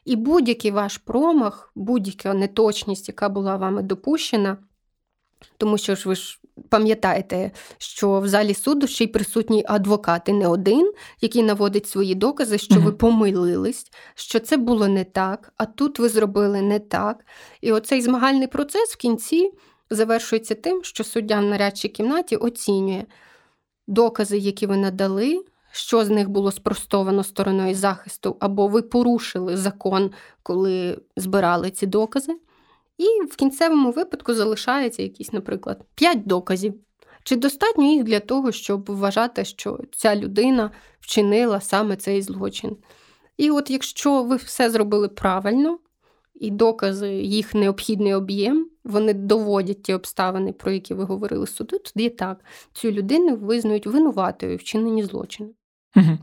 І будь-який ваш промах, будь-яка неточність, яка була вами допущена, тому що ж ви ж пам'ятаєте, що в залі суду ще й присутній адвокат і не один, який наводить свої докази, що ви помилились, що це було не так, а тут ви зробили не так. І оцей змагальний процес в кінці завершується тим, що суддя в нарядчій кімнаті оцінює докази, які ви надали, що з них було спростовано стороною захисту, або ви порушили закон, коли збирали ці докази. І в кінцевому випадку залишається якісь, наприклад, 5 доказів. Чи достатньо їх для того, щоб вважати, що ця людина вчинила саме цей злочин? І от якщо ви все зробили правильно, і докази, їх необхідний об'єм, вони доводять ті обставини, про які ви говорили суду, тоді так, цю людину визнають винуватою в вчиненні злочину. Угу.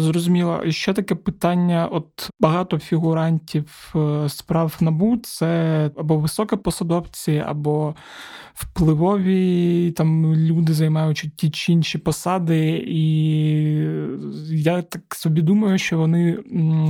Зрозуміло. Ще таке питання: от багато фігурантів е, справ набу це або високі посадовці, або впливові там люди, займаючи ті чи інші посади, і я так собі думаю, що вони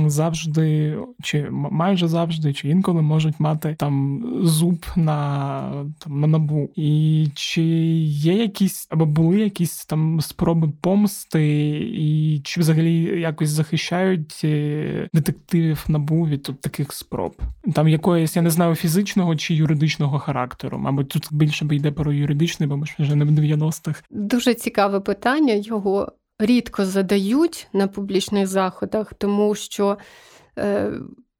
завжди, чи майже завжди, чи інколи можуть мати там зуб на там на набу. І чи є якісь або були якісь там спроби помсти, і чи взагалі якось захищають е, детективів набу від тут таких спроб? Там якоїсь, я не знаю, фізичного чи юридичного характеру, мабуть, тут більше більше йде про юридичний, бо ми ж вже не в 90-х. Дуже цікаве питання. Його рідко задають на публічних заходах, тому що. Е,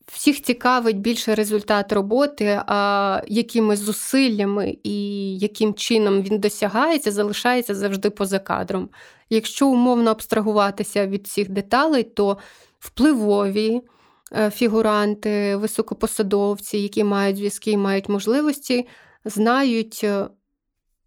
Всіх цікавить більше результат роботи, а якими зусиллями і яким чином він досягається, залишається завжди поза кадром. Якщо умовно абстрагуватися від всіх деталей, то впливові е, фігуранти, високопосадовці, які мають зв'язки і мають можливості, знають е,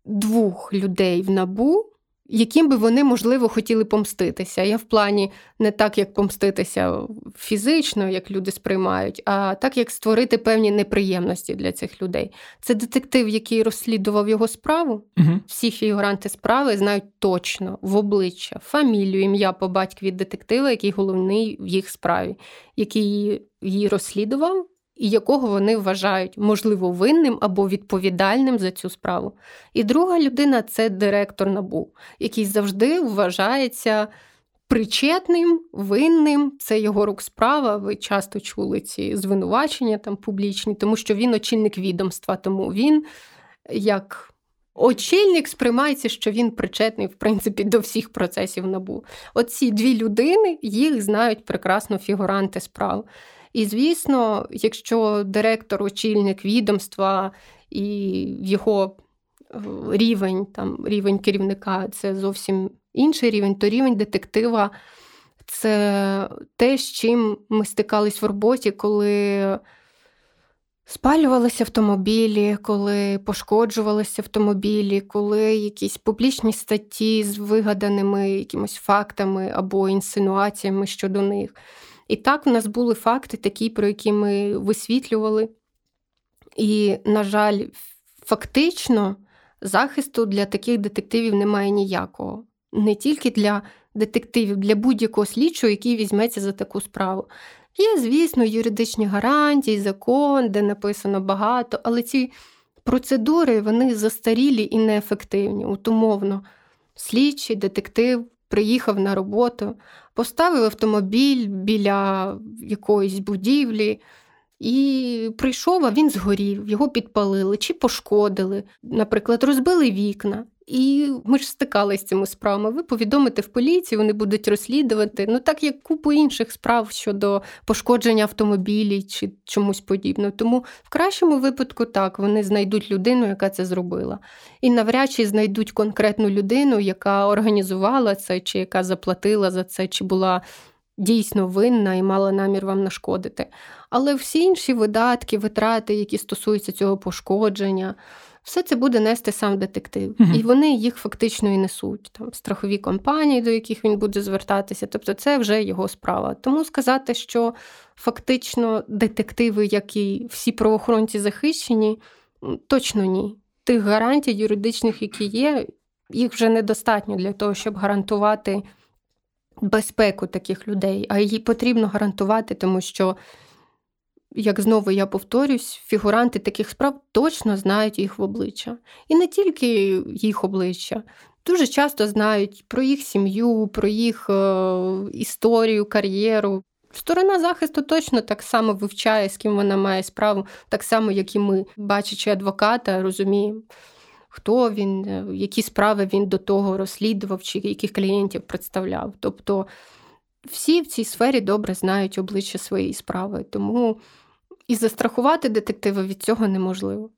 двох людей в набу, яким би вони, можливо, хотіли помститися. Я в плані не так, як помститися фізично, як люди сприймають, а так, як створити певні неприємності для цих людей. Це детектив, який розслідував його справу. Угу. Всі фігуранти справи знають точно в обличчя, фамілію, ім'я по батькові детектива, який головний в їх справі, який її розслідував і якого вони вважають, можливо, винним або відповідальним за цю справу. І друга людина це директор набу, який завжди вважається причетним, винним. Це його рук справа. Ви часто чули ці звинувачення там публічні, тому що він очільник відомства, тому він як. Очільник сприймається, що він причетний, в принципі, до всіх процесів набу. Оці дві людини їх знають прекрасно фігуранти справ. І, звісно, якщо директор, очільник відомства і його е, рівень, там, рівень керівника це зовсім інший рівень, то рівень детектива це те, з чим ми стикались в роботі, коли. Спалювалися автомобілі, коли пошкоджувалися автомобілі, коли якісь публічні статті з вигаданими якимось фактами або інсинуаціями щодо них. І так, в нас були факти такі, про які ми висвітлювали. І, на жаль, фактично захисту для таких детективів немає ніякого. Не тільки для детективів, для будь-якого слідчого, який візьметься за таку справу. Є, звісно, юридичні гарантії, закон, де написано багато, але ці процедури вони застарілі і неефективні. От умовно, слідчий, детектив приїхав на роботу, поставив автомобіль біля якоїсь будівлі. І прийшов, а він згорів, його підпалили чи пошкодили, наприклад, розбили вікна. І ми ж стикалися з цими справами. Ви повідомите в поліцію, вони будуть розслідувати. Ну так як купу інших справ щодо пошкодження автомобілів чи чомусь подібного. Тому в кращому випадку так вони знайдуть людину, яка це зробила. І навряд чи знайдуть конкретну людину, яка організувала це, чи яка заплатила за це, чи була. Дійсно винна і мала намір вам нашкодити. Але всі інші видатки, витрати, які стосуються цього пошкодження, все це буде нести сам детектив. Угу. І вони їх фактично і несуть. Там страхові компанії, до яких він буде звертатися. Тобто це вже його справа. Тому сказати, що фактично детективи, як і всі правоохоронці захищені, точно ні. Тих гарантій юридичних, які є, їх вже недостатньо для того, щоб гарантувати безпеку таких людей, а її потрібно гарантувати, тому що як знову я повторюсь, фігуранти таких справ точно знають їх в обличчя. І не тільки їх обличчя. Дуже часто знають про їх сім'ю, про їх е, історію, кар'єру. Сторона захисту точно так само вивчає, з ким вона має справу, так само, як і ми, бачачи адвоката, розуміємо, хто він, е, які справи він до того розслідував, чи яких клієнтів представляв. Тобто всі в цій сфері добре знають обличчя своєї справи. Тому і застрахувати детектива від цього неможливо.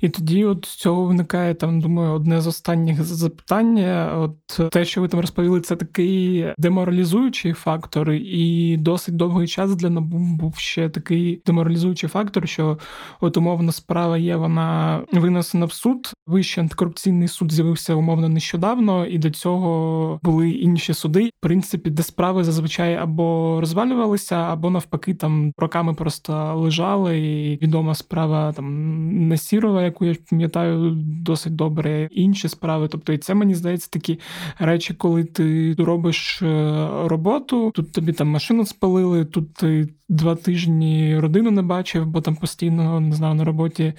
І тоді, от з цього виникає там, думаю, одне з останніх запитань. От те, що ви там розповіли, це такий деморалізуючий фактор, і досить довгий час для НАБУ був ще такий деморалізуючий фактор, що от умовна справа є, вона винесена в суд. Вищий антикорупційний суд з'явився умовно нещодавно, і до цього були інші суди, в принципі, де справи зазвичай або розвалювалися, або навпаки, там роками просто лежали. І відома справа там. Насірова, яку я пам'ятаю досить добре, інші справи. Тобто, і це мені здається такі речі, коли ти робиш е, роботу, тут тобі там машину спалили, тут ти два тижні родину не бачив, бо там постійно не знаю, на роботі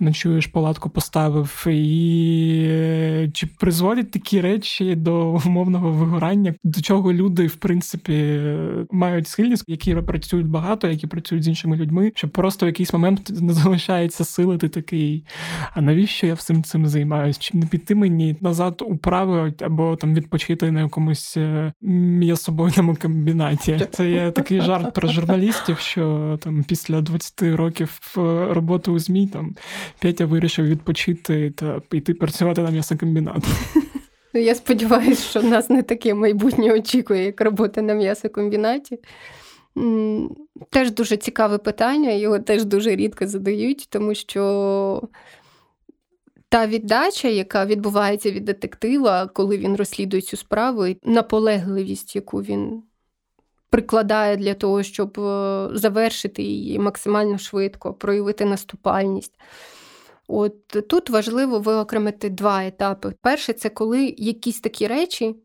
ночуєш, палатку поставив. І е, чи призводять такі речі до умовного вигорання, до чого люди, в принципі, мають схильність, які працюють багато, які працюють з іншими людьми, що просто в якийсь момент не залишається сили, ти такий. А навіщо я всім цим займаюся? Чи не піти мені назад управи або там відпочити на якомусь е, м'ясобойному комбінаті? Це є такий жарт про журналістів журналістів, що там після 20 років е, роботи у ЗМІ там Петя вирішив відпочити та піти працювати на м'ясокомбінат. Ну, я сподіваюся, що нас не таке майбутнє очікує, як робота на м'ясокомбінаті. Теж дуже цікаве питання, його теж дуже рідко задають, тому що та віддача, яка відбувається від детектива, коли він розслідує цю справу, і наполегливість, яку він прикладає для того, щоб е, завершити її максимально швидко, проявити наступальність. От Тут важливо виокремити два етапи. Перший це коли якісь такі речі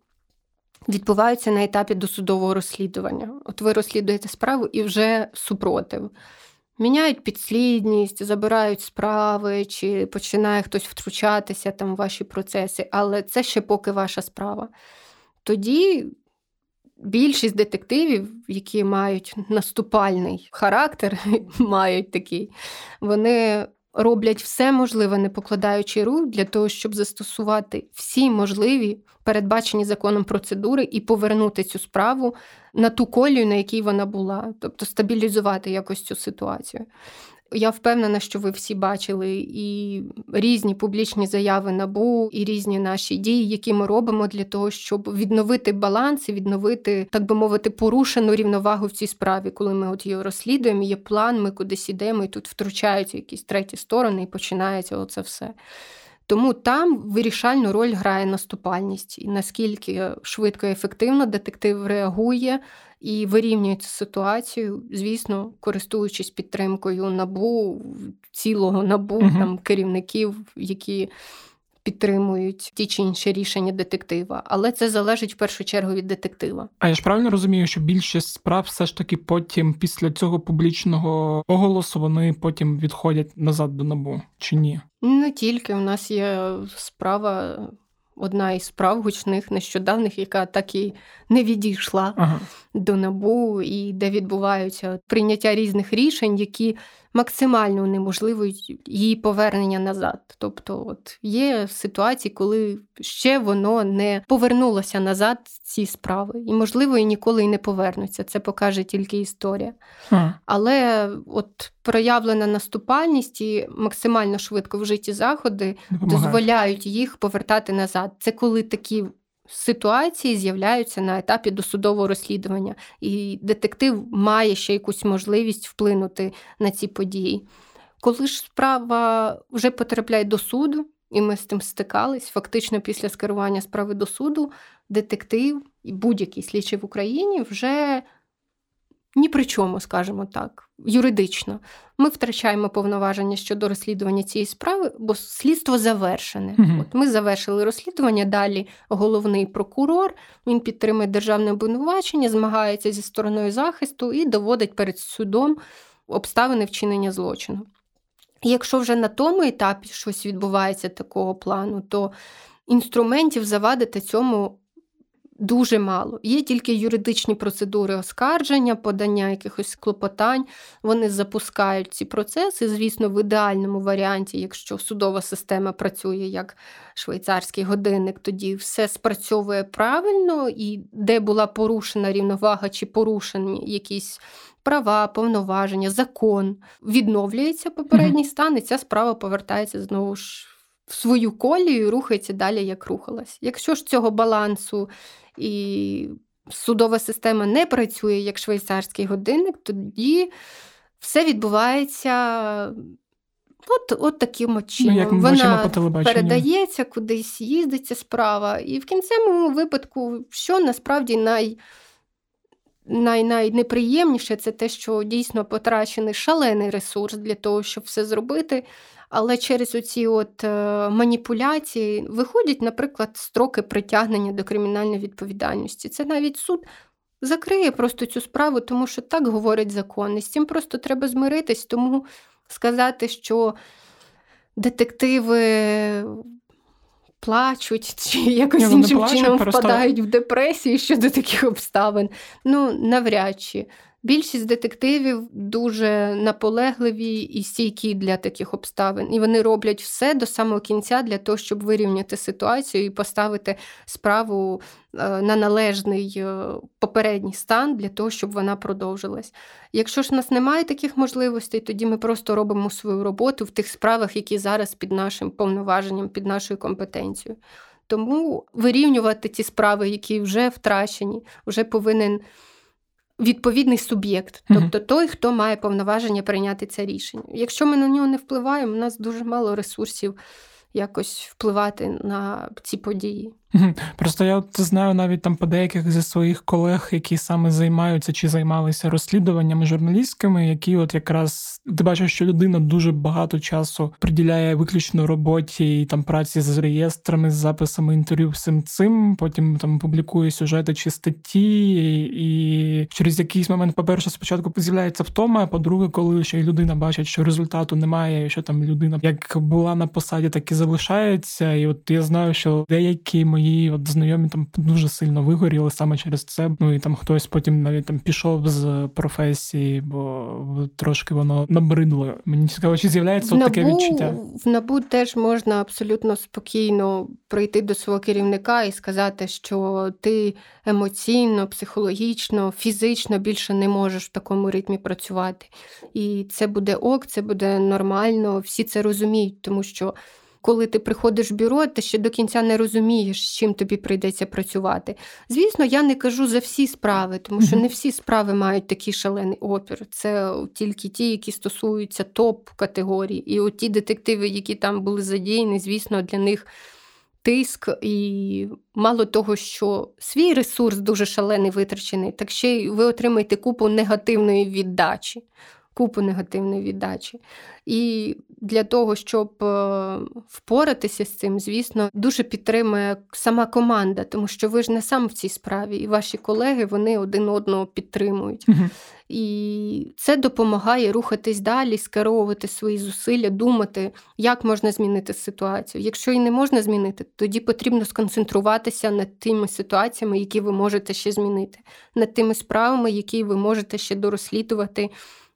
відбуваються на етапі досудового розслідування. От ви розслідуєте справу і вже супротив. Міняють підслідність, забирають справи, чи починає хтось втручатися там в ваші процеси, але це ще поки ваша справа. Тоді більшість детективів, які мають наступальний характер, [LAUGHS] мають такий, вони роблять все можливе, не покладаючи рук для того, щоб застосувати всі можливі передбачені законом процедури і повернути цю справу на ту колію, на якій вона була, тобто стабілізувати якось цю ситуацію. Я впевнена, що ви всі бачили і різні публічні заяви набу, і різні наші дії, які ми робимо для того, щоб відновити баланс і відновити, так би мовити, порушену рівновагу в цій справі, коли ми от її розслідуємо. Є план, ми кудись ідемо, і тут втручаються якісь треті сторони, і починається оце все. Тому там вирішальну роль грає наступальність, і наскільки швидко і ефективно детектив реагує і вирівнює цю ситуацію, звісно, користуючись підтримкою набу, цілого набу угу. там керівників, які підтримують ті чи інші рішення детектива, але це залежить в першу чергу від детектива. А я ж правильно розумію, що більшість справ все ж таки потім, після цього публічного оголосу, вони потім відходять назад до набу чи ні? Не тільки у нас є справа. Одна із справ гучних нещодавних, яка так і не відійшла ага. до набу, і де відбуваються прийняття різних рішень, які максимально унеможливують її повернення назад. Тобто, от є ситуації, коли ще воно не повернулося назад ці справи, і, можливо, і ніколи й не повернуться. Це покаже тільки історія. А. Але от проявлена наступальність і максимально швидко вжиті заходи дозволяють їх повертати назад. Це коли такі ситуації з'являються на етапі досудового розслідування, і детектив має ще якусь можливість вплинути на ці події. Коли ж справа вже потрапляє до суду, і ми з тим стикались, фактично після скерування справи до суду, детектив і будь-який слідчий в Україні вже ні при чому, скажімо так, юридично. Ми втрачаємо повноваження щодо розслідування цієї справи, бо слідство завершене. Угу. От Ми завершили розслідування. Далі головний прокурор він підтримує державне обвинувачення, змагається зі стороною захисту і доводить перед судом обставини вчинення злочину. І якщо вже на тому етапі щось відбувається такого плану, то інструментів завадити цьому дуже мало. Є тільки юридичні процедури оскарження, подання якихось клопотань. Вони запускають ці процеси. Звісно, в ідеальному варіанті, якщо судова система працює як швейцарський годинник, тоді все спрацьовує правильно і де була порушена рівновага чи порушені якісь. Права, повноваження, закон відновлюється попередній стан, і ця справа повертається знову ж в свою колію і рухається далі, як рухалась. Якщо ж цього балансу і судова система не працює як швейцарський годинник, тоді все відбувається. От от таким чином. Ну, як ми Вона по передається, кудись їздиться справа. І в кінцевому випадку, що насправді най, най, найнеприємніше, це те, що дійсно потрачений шалений ресурс для того, щоб все зробити. Але через оці от е, маніпуляції виходять, наприклад, строки притягнення до кримінальної відповідальності. Це навіть суд закриє просто цю справу, тому що так говорить закон. І з цим просто треба змиритись, тому сказати, що детективи. Плачуть [LAUGHS] чи якось іншим плачуть, чином просто... впадають в депресію щодо таких обставин. Ну, навряд чи. Більшість детективів дуже наполегливі і стійкі для таких обставин, і вони роблять все до самого кінця для того, щоб вирівняти ситуацію і поставити справу е, на належний е, попередній стан для того, щоб вона продовжилась. Якщо ж у нас немає таких можливостей, тоді ми просто робимо свою роботу в тих справах, які зараз під нашим повноваженням, під нашою компетенцією. Тому вирівнювати ті справи, які вже втрачені, вже повинен відповідний суб'єкт, тобто той, хто має повноваження прийняти це рішення. Якщо ми на нього не впливаємо, у нас дуже мало ресурсів якось впливати на ці події. [LAUGHS] Просто я от знаю навіть там по деяких зі своїх колег, які саме займаються чи займалися розслідуваннями журналістськими, які от якраз ти бачиш, що людина дуже багато часу приділяє виключно роботі і там праці з реєстрами, з записами інтерв'ю, всім цим. Потім там публікує сюжети чи статті, і через якийсь момент, по-перше, спочатку з'являється втома, а по-друге, коли ще й людина бачить, що результату немає, і що там людина як була на посаді, так і залишається. І от я знаю, що деякі мої мої от знайомі там дуже сильно вигоріли саме через це. Ну і там хтось потім навіть там пішов з професії, бо трошки воно набридло. Мені цікаво, чи з'являється в таке відчуття. В набу теж можна абсолютно спокійно прийти до свого керівника і сказати, що ти емоційно, психологічно, фізично більше не можеш в такому ритмі працювати. І це буде ок, це буде нормально. Всі це розуміють, тому що коли ти приходиш в бюро, ти ще до кінця не розумієш, з чим тобі прийдеться працювати. Звісно, я не кажу за всі справи, тому що не всі справи мають такий шалений опір. Це тільки ті, які стосуються топ-категорій. І от ті детективи, які там були задіяні, звісно, для них. Тиск і мало того, що свій ресурс дуже шалений витрачений, так ще й ви отримаєте купу негативної віддачі купу негативної віддачі. І для того, щоб е, впоратися з цим, звісно, дуже підтримує сама команда, тому що ви ж не сам в цій справі, і ваші колеги вони один одного підтримують. Угу. І це допомагає рухатись далі, скеровувати свої зусилля, думати, як можна змінити ситуацію. Якщо і не можна змінити, тоді потрібно сконцентруватися над тими ситуаціями, які ви можете ще змінити, над тими справами, які ви можете ще дорозслідувати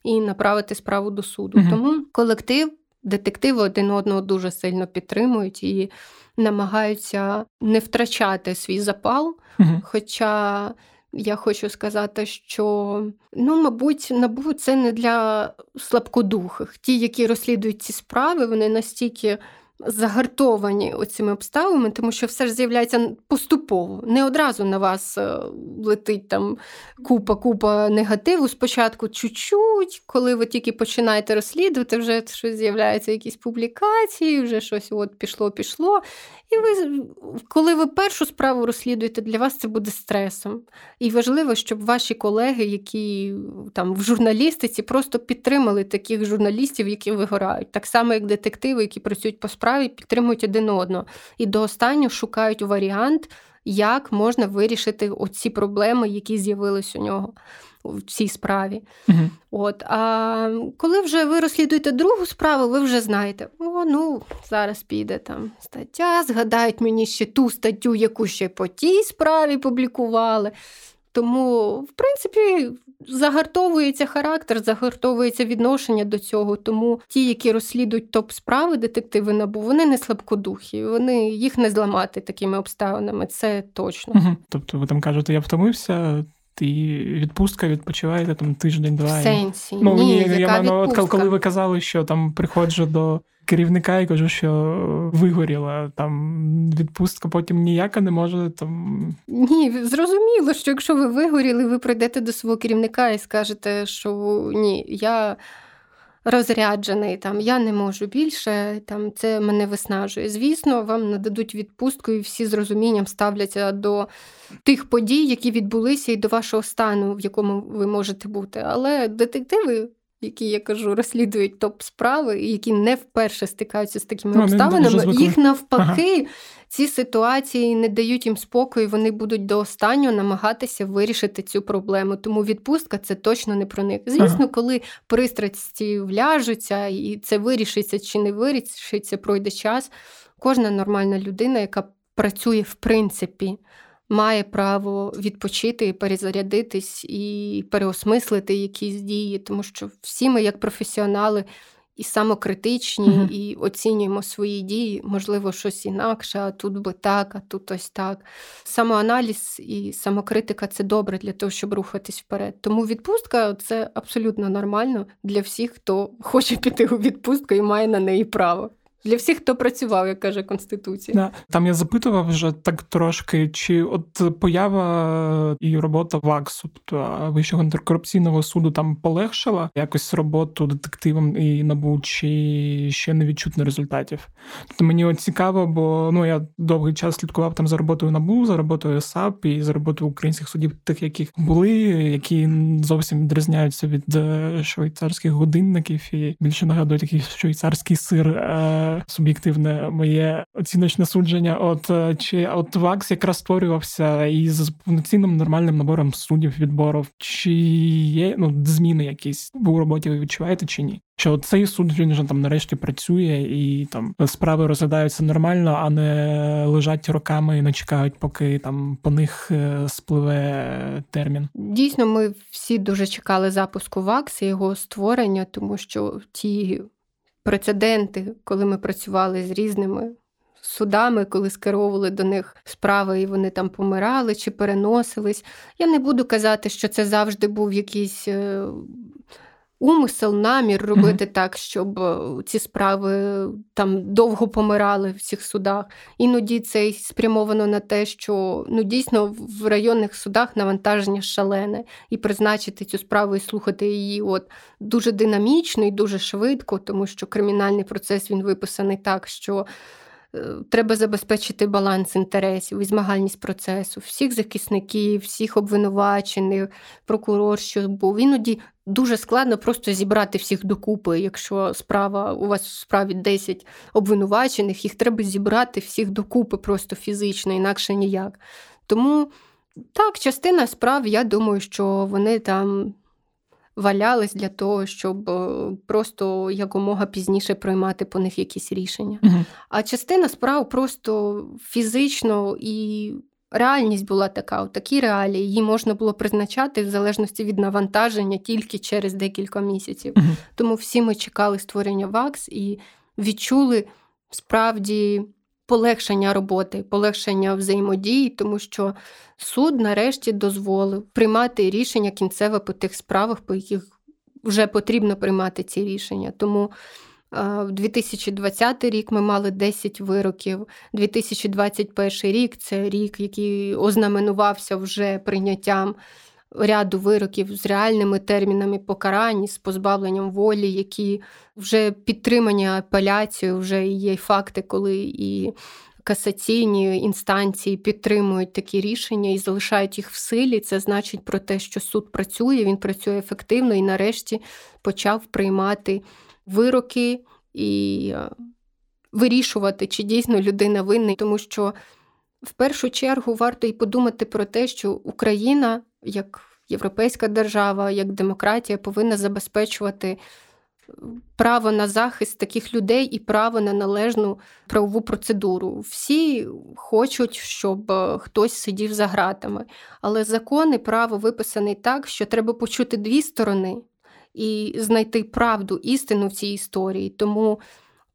і направити справу до суду. Угу. Тому колектив, детективи один одного дуже сильно підтримують і намагаються не втрачати свій запал. Угу. Хоча я хочу сказати, що ну, мабуть, набу це не для слабкодухих. Ті, які розслідують ці справи, вони настільки загартовані цими обставинами, тому що все ж з'являється поступово. Не одразу на вас е, летить там купа-купа негативу. Спочатку чуть-чуть, коли ви тільки починаєте розслідувати, вже щось з'являються якісь публікації, вже щось от пішло-пішло. І ви, коли ви першу справу розслідуєте, для вас це буде стресом. І важливо, щоб ваші колеги, які там в журналістиці, просто підтримали таких журналістів, які вигорають. Так само, як детективи, які працюють по справі, підтримують один одного. І до останнього шукають варіант, як можна вирішити оці проблеми, які з'явились у нього. В цій справі. uh От, А коли вже ви розслідуєте другу справу, ви вже знаєте, о, ну зараз піде там стаття, згадають мені ще ту статтю, яку ще по тій справі публікували. Тому, в принципі, загартовується характер, загартовується відношення до цього. Тому ті, які розслідують топ справи, детективи набу, вони не слабкодухі, вони їх не зламати такими обставинами. Це точно. Угу. Тобто, ви там кажете, я втомився. І відпустка відпочиваєте там тиждень-два. В сенсі. Ну, Ні, я, яка я, от, коли ви казали, що там приходжу до керівника і кажу, що вигоріла там відпустка, потім ніяка не може там. Ні, зрозуміло, що якщо ви вигоріли, ви прийдете до свого керівника і скажете, що ні, я. Розряджений, там я не можу більше, там це мене виснажує. Звісно, вам нададуть відпустку, і всі з розумінням ставляться до тих подій, які відбулися, і до вашого стану, в якому ви можете бути. Але детективи які я кажу, розслідують топ справи, і які не вперше стикаються з такими ну, обставинами, їх навпаки. Ага. Ці ситуації не дають їм спокою, вони будуть до останнього намагатися вирішити цю проблему. Тому відпустка це точно не про них. Звісно, ага. коли пристрасті вляжуться, і це вирішиться чи не вирішиться, пройде час. Кожна нормальна людина, яка працює в принципі має право відпочити, перезарядитись і переосмислити якісь дії, тому що всі ми, як професіонали, і самокритичні, угу. і оцінюємо свої дії, можливо, щось інакше, а тут би так, а тут ось так. Самоаналіз і самокритика це добре для того, щоб рухатись вперед. Тому відпустка це абсолютно нормально для всіх, хто хоче піти у відпустку і має на неї право. Для всіх, хто працював, як каже Конституція. Да. Там я запитував вже так трошки, чи от поява і робота ВАКСу, тобто Вищого антикорупційного суду там полегшила якось роботу детективом і НАБУ, чи ще не відчутно результатів. Тобто мені от цікаво, бо ну я довгий час слідкував там за роботою НАБУ, за роботою САП і за роботою українських судів, тих, яких були, які зовсім відрізняються від е, швейцарських годинників і більше нагадують такий швейцарський сир. Суб'єктивне моє оціночне судження. От е, чи от ВАКС якраз створювався із повноцінним нормальним набором суддів відбору, чи є ну зміни якісь у роботі ви відчуваєте чи ні? Що цей суд він вже там нарешті працює і там справи розглядаються нормально, а не лежать роками і не чекають, поки там по них е, спливе термін. Дійсно, ми всі дуже чекали запуску ВАКС і його створення, тому що ті прецеденти, коли ми працювали з різними судами, коли скеровували до них справи, і вони там помирали чи переносились. Я не буду казати, що це завжди був якийсь е, умисел, намір робити mm-hmm. так, щоб е, ці справи там довго помирали в цих судах. Іноді це спрямовано на те, що ну дійсно в районних судах навантаження шалене, і призначити цю справу і слухати її от дуже динамічно і дуже швидко, тому що кримінальний процес він виписаний так, що. Е, треба забезпечити баланс інтересів і змагальність процесу, всіх захисників, всіх обвинувачених, прокурор, що був. Іноді дуже складно просто зібрати всіх докупи. Якщо справа у вас в справі 10 обвинувачених, їх треба зібрати всіх докупи просто фізично, інакше ніяк. Тому так, частина справ, я думаю, що вони там валялись для того, щоб е, просто якомога пізніше приймати по них якісь рішення. Угу. А частина справ просто фізично і. Реальність була така, от такі реалії, її можна було призначати в залежності від навантаження тільки через декілька місяців. uh Тому всі ми чекали створення ВАКС і відчули справді полегшення роботи, полегшення взаємодії, тому що суд нарешті дозволив приймати рішення кінцеве по тих справах, по яких вже потрібно приймати ці рішення. Тому в 2020 рік ми мали 10 вироків. 2021 рік це рік, який ознаменувався вже прийняттям ряду вироків з реальними термінами покарань, з позбавленням волі, які вже підтримані апеляцією, вже є факти, коли і касаційні інстанції підтримують такі рішення і залишають їх в силі. Це значить про те, що суд працює, він працює ефективно і нарешті почав приймати вироки і е, вирішувати, чи дійсно людина винна, тому що в першу чергу варто й подумати про те, що Україна як європейська держава, як демократія повинна забезпечувати право на захист таких людей і право на належну правову процедуру. Всі хочуть, щоб е, хтось сидів за гратами, але закон і право виписаний так, що треба почути дві сторони і знайти правду, істину в цій історії. Тому,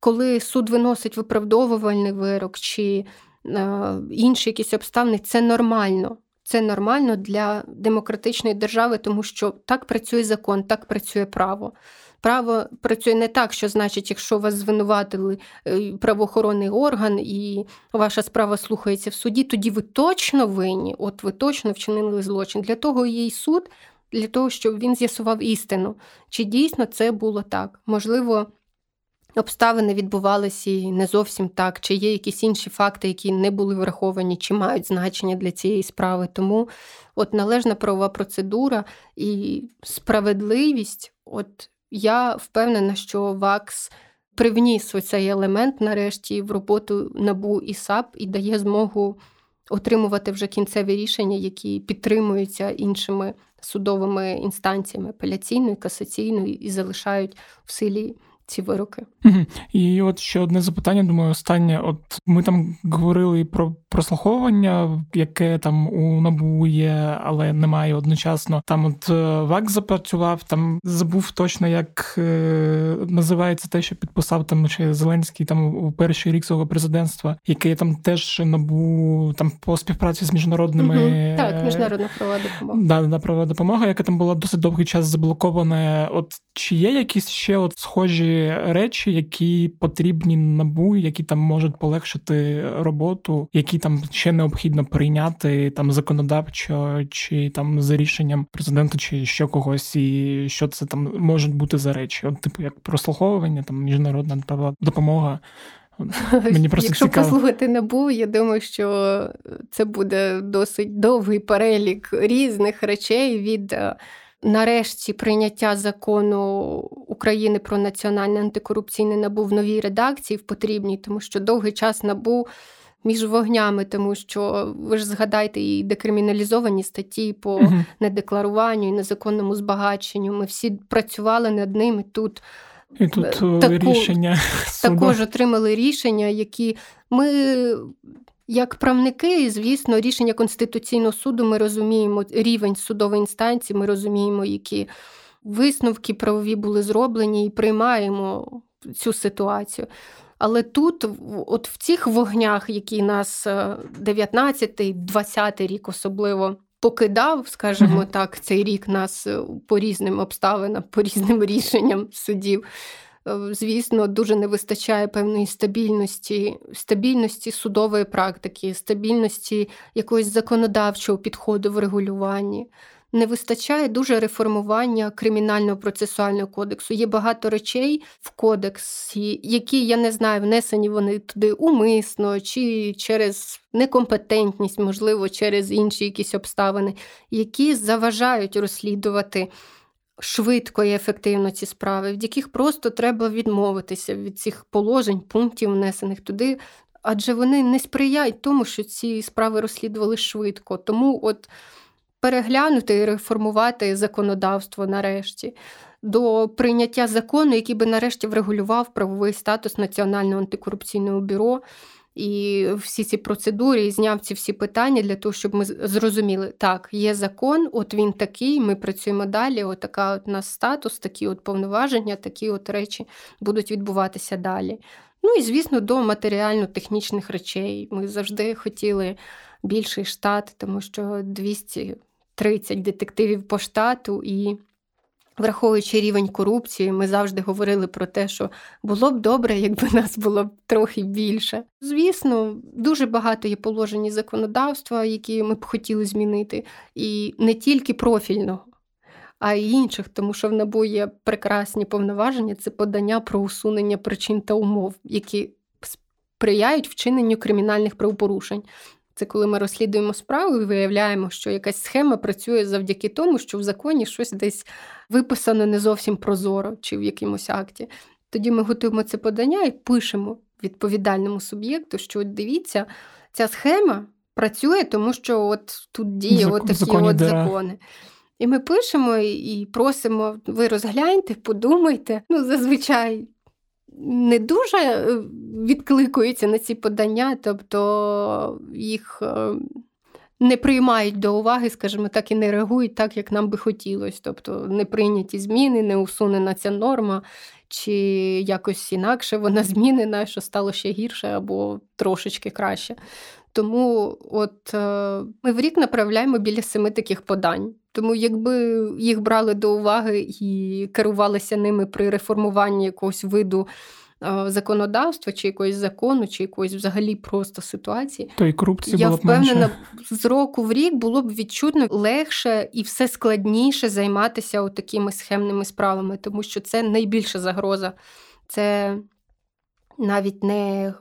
коли суд виносить виправдовувальний вирок чи е, інші якісь обставини, це нормально. Це нормально для демократичної держави, тому що так працює закон, так працює право. Право працює не так, що значить, якщо вас звинуватили е, правоохоронний орган і ваша справа слухається в суді, тоді ви точно винні, от ви точно вчинили злочин. Для того є й суд, для того, щоб він з'ясував істину. Чи дійсно це було так? Можливо, обставини відбувалися і не зовсім так, чи є якісь інші факти, які не були враховані, чи мають значення для цієї справи. Тому от належна правова процедура і справедливість, от я впевнена, що ВАКС привніс оцей елемент нарешті в роботу НАБУ і САП і дає змогу отримувати вже кінцеві рішення, які підтримуються іншими судовими інстанціями апеляційною, касаційною і залишають в силі ці вироки. І от ще одне запитання, думаю, останнє. От ми там говорили про прослуховування, яке там у набу є, але немає одночасно. Там от е, ВАК запрацював, там забув точно, як е, називається те, що підписав там ще Зеленський там у перший рік свого президентства, яке там теж набу там по співпраці з міжнародними угу. так, міжнародна правова допомога. Да, да, правова допомога, яка там була досить довгий час заблокована. От чи є якісь ще от схожі речі, які потрібні набу, які там можуть полегшити роботу, які там ще необхідно прийняти там законодавчо, чи там за рішенням президента, чи ще когось, і що це там можуть бути за речі? От, типу, як прослуховування, там міжнародна допомога. Мені просто Якщо цікаво. послухати набу, я думаю, що це буде досить довгий перелік різних речей від е, нарешті прийняття закону України про національне антикорупційне набу в новій редакції в потрібній, тому що довгий час набу. Між вогнями, тому що ви ж згадайте і декриміналізовані статті по uh недекларуванню і незаконному збагаченню. Ми всі працювали над ними тут. І тут е, таку, рішення також отримали рішення, які ми як правники, звісно, рішення Конституційного суду ми розуміємо рівень судової інстанції, ми розуміємо, які висновки правові були зроблені, і приймаємо цю ситуацію. Але тут, от в цих вогнях, які нас 19-й, е, 20-й рік особливо покидав, скажімо так, цей рік нас е, по різним обставинам, по різним рішенням судів. Е, звісно, дуже не вистачає певної стабільності, стабільності судової практики, стабільності якогось законодавчого підходу в регулюванні. Не вистачає дуже реформування кримінального процесуального кодексу. Є багато речей в кодексі, які я не знаю, внесені вони туди умисно чи через некомпетентність, можливо, через інші якісь обставини, які заважають розслідувати швидко і ефективно ці справи, від яких просто треба відмовитися від цих положень, пунктів, внесених туди, адже вони не сприяють тому, що ці справи розслідували швидко. Тому от переглянути і реформувати законодавство нарешті. До прийняття закону, який би нарешті врегулював правовий статус Національного антикорупційного бюро, і всі ці процедури і зняв ці всі питання для того, щоб ми зрозуміли, так, є закон, от він такий, ми працюємо далі. От така от у нас статус, такі от повноваження, такі от речі будуть відбуватися далі. Ну і звісно, до матеріально-технічних речей. Ми завжди хотіли більший штат, тому що 230 детективів по штату і. Враховуючи рівень корупції, ми завжди говорили про те, що було б добре, якби нас було б трохи більше. Звісно, дуже багато є положень законодавства, які ми б хотіли змінити, і не тільки профільного, а й інших, тому що в НАБУ є прекрасні повноваження це подання про усунення причин та умов, які сприяють вчиненню кримінальних правопорушень. Це коли ми розслідуємо справу і виявляємо, що якась схема працює завдяки тому, що в законі щось десь виписано не зовсім прозоро чи в якомусь акті. Тоді ми готуємо це подання і пишемо відповідальному суб'єкту, що от дивіться, ця схема працює, тому що от тут діє Зак... от такі от закони. І ми пишемо і просимо, ви розгляньте, подумайте. Ну, зазвичай не дуже е, відкликуються на ці подання, тобто їх е, не приймають до уваги, скажімо так, і не реагують так, як нам би хотілося. Тобто не прийняті зміни, не усунена ця норма, чи якось інакше вона [LAUGHS] змінена, що стало ще гірше або трошечки краще. Тому от е, ми в рік направляємо біля семи таких подань. Тому, якби їх брали до уваги і керувалися ними при реформуванні якогось виду е, законодавства, чи якогось закону, чи якоїсь взагалі просто ситуації, то і корупції я було б впевнена, менше. з року в рік було б відчутно легше і все складніше займатися такими схемними справами, тому що це найбільша загроза. Це навіть не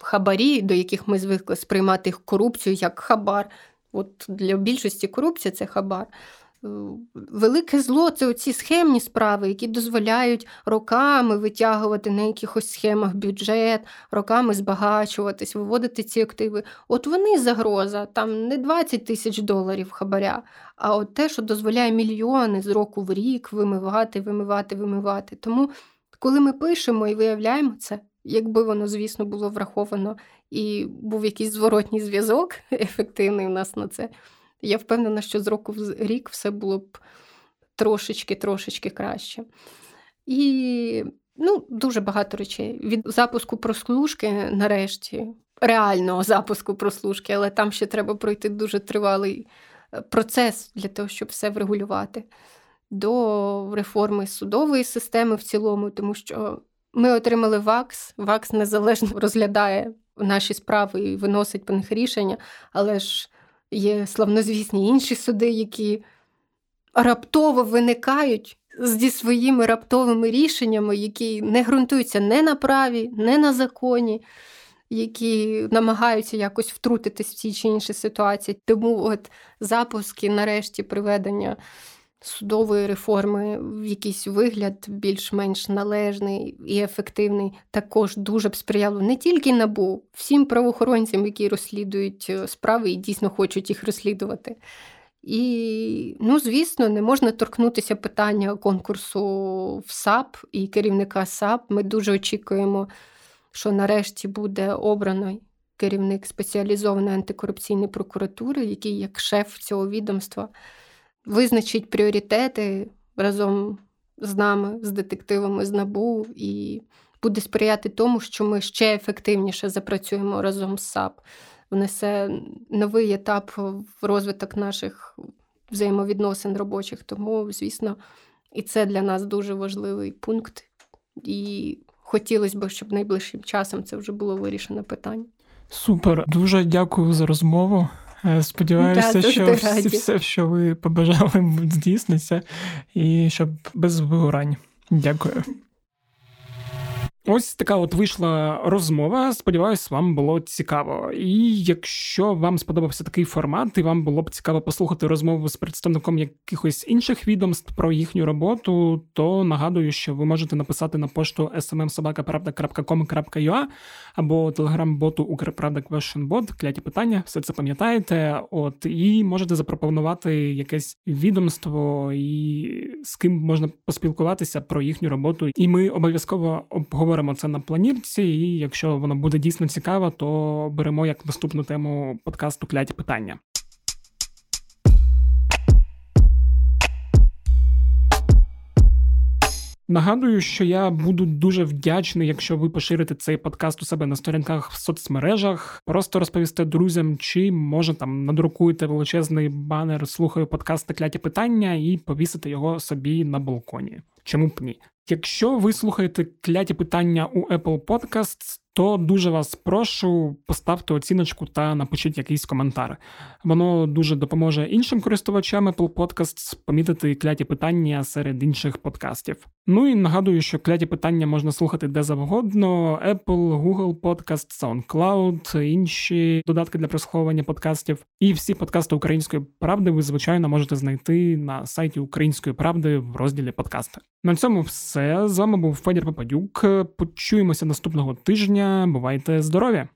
хабарі, до яких ми звикли сприймати корупцію як хабар. От Для більшості корупція це хабар. Е, велике зло це оці схемні справи, які дозволяють роками витягувати на якихось схемах бюджет, роками збагачуватись, виводити ці активи. От вони загроза, там не 20 тисяч доларів хабаря, а от те, що дозволяє мільйони з року в рік вимивати, вимивати, вимивати. Тому, коли ми пишемо і виявляємо це, якби воно, звісно, було враховано і був якийсь зворотній зв'язок [LAUGHS] ефективний у нас на це. Я впевнена, що з року в рік все було б трошечки-трошечки краще. І ну, дуже багато речей. Від запуску прослушки, нарешті, реального запуску прослушки, але там ще треба пройти дуже тривалий е, процес для того, щоб все врегулювати. До реформи судової системи в цілому, тому що ми отримали ВАКС. ВАКС незалежно [LAUGHS] розглядає наші справи і виносить по них рішення, але ж є славнозвісні інші суди, які раптово виникають зі своїми раптовими рішеннями, які не ґрунтуються не на праві, не на законі, які намагаються якось втрутитись в ці чи інші ситуації. Тому от запуски, нарешті, приведення судової реформи в якийсь вигляд більш-менш належний і ефективний, також дуже б сприяло не тільки набу, всім правоохоронцям, які розслідують е, справи і дійсно хочуть їх розслідувати. І, ну, звісно, не можна торкнутися питання конкурсу в САП і керівника САП. Ми дуже очікуємо, що нарешті буде обрано керівник спеціалізованої антикорупційної прокуратури, який як шеф цього відомства визначить пріоритети разом з нами, з детективами з НАБУ, і буде сприяти тому, що ми ще ефективніше запрацюємо разом з САП, внесе новий етап в розвиток наших взаємовідносин робочих. Тому, звісно, і це для нас дуже важливий пункт. І хотілося б, щоб найближчим часом це вже було вирішено питання. Супер, дуже дякую за розмову. Е, сподіваюся, да, що всі, все, що ви побажали, [LAUGHS] здійсниться, і щоб без вигорань. Дякую. Ось така от вийшла розмова. Сподіваюсь, вам було цікаво. І якщо вам сподобався такий формат, і вам було б цікаво послухати розмову з представником якихось інших відомств про їхню роботу, то нагадую, що ви можете написати на пошту smmsobaka.com.ua або телеграм-боту Укрправда Questionbot, кляті питання, все це пам'ятаєте. От і можете запропонувати якесь відомство і з ким можна поспілкуватися про їхню роботу. І ми обов'язково обговоримо говоримо це на планірці, і якщо воно буде дійсно цікаво, то беремо як наступну тему подкасту кляті питання. Нагадую, що я буду дуже вдячний, якщо ви поширите цей подкаст у себе на сторінках в соцмережах, просто розповісте друзям, чи може там надрукуєте величезний банер, слухаю подкаст кляті питання і повісите його собі на балконі. Чому б ні? Якщо ви слухаєте кляті питання у Apple Podcasts, то дуже вас прошу поставте оціночку та напишіть якийсь коментар. Воно дуже допоможе іншим користувачам Apple Podcasts помітити кляті питання серед інших подкастів. Ну і нагадую, що кляті питання можна слухати де завгодно: Apple, Google Podcast, SoundCloud, інші додатки для прослуховування подкастів. І всі подкасти Української правди ви, звичайно, можете знайти на сайті Української правди в розділі подкасти. На цьому все з вами був Федір Попадюк. Почуємося наступного тижня. Бувайте здорові!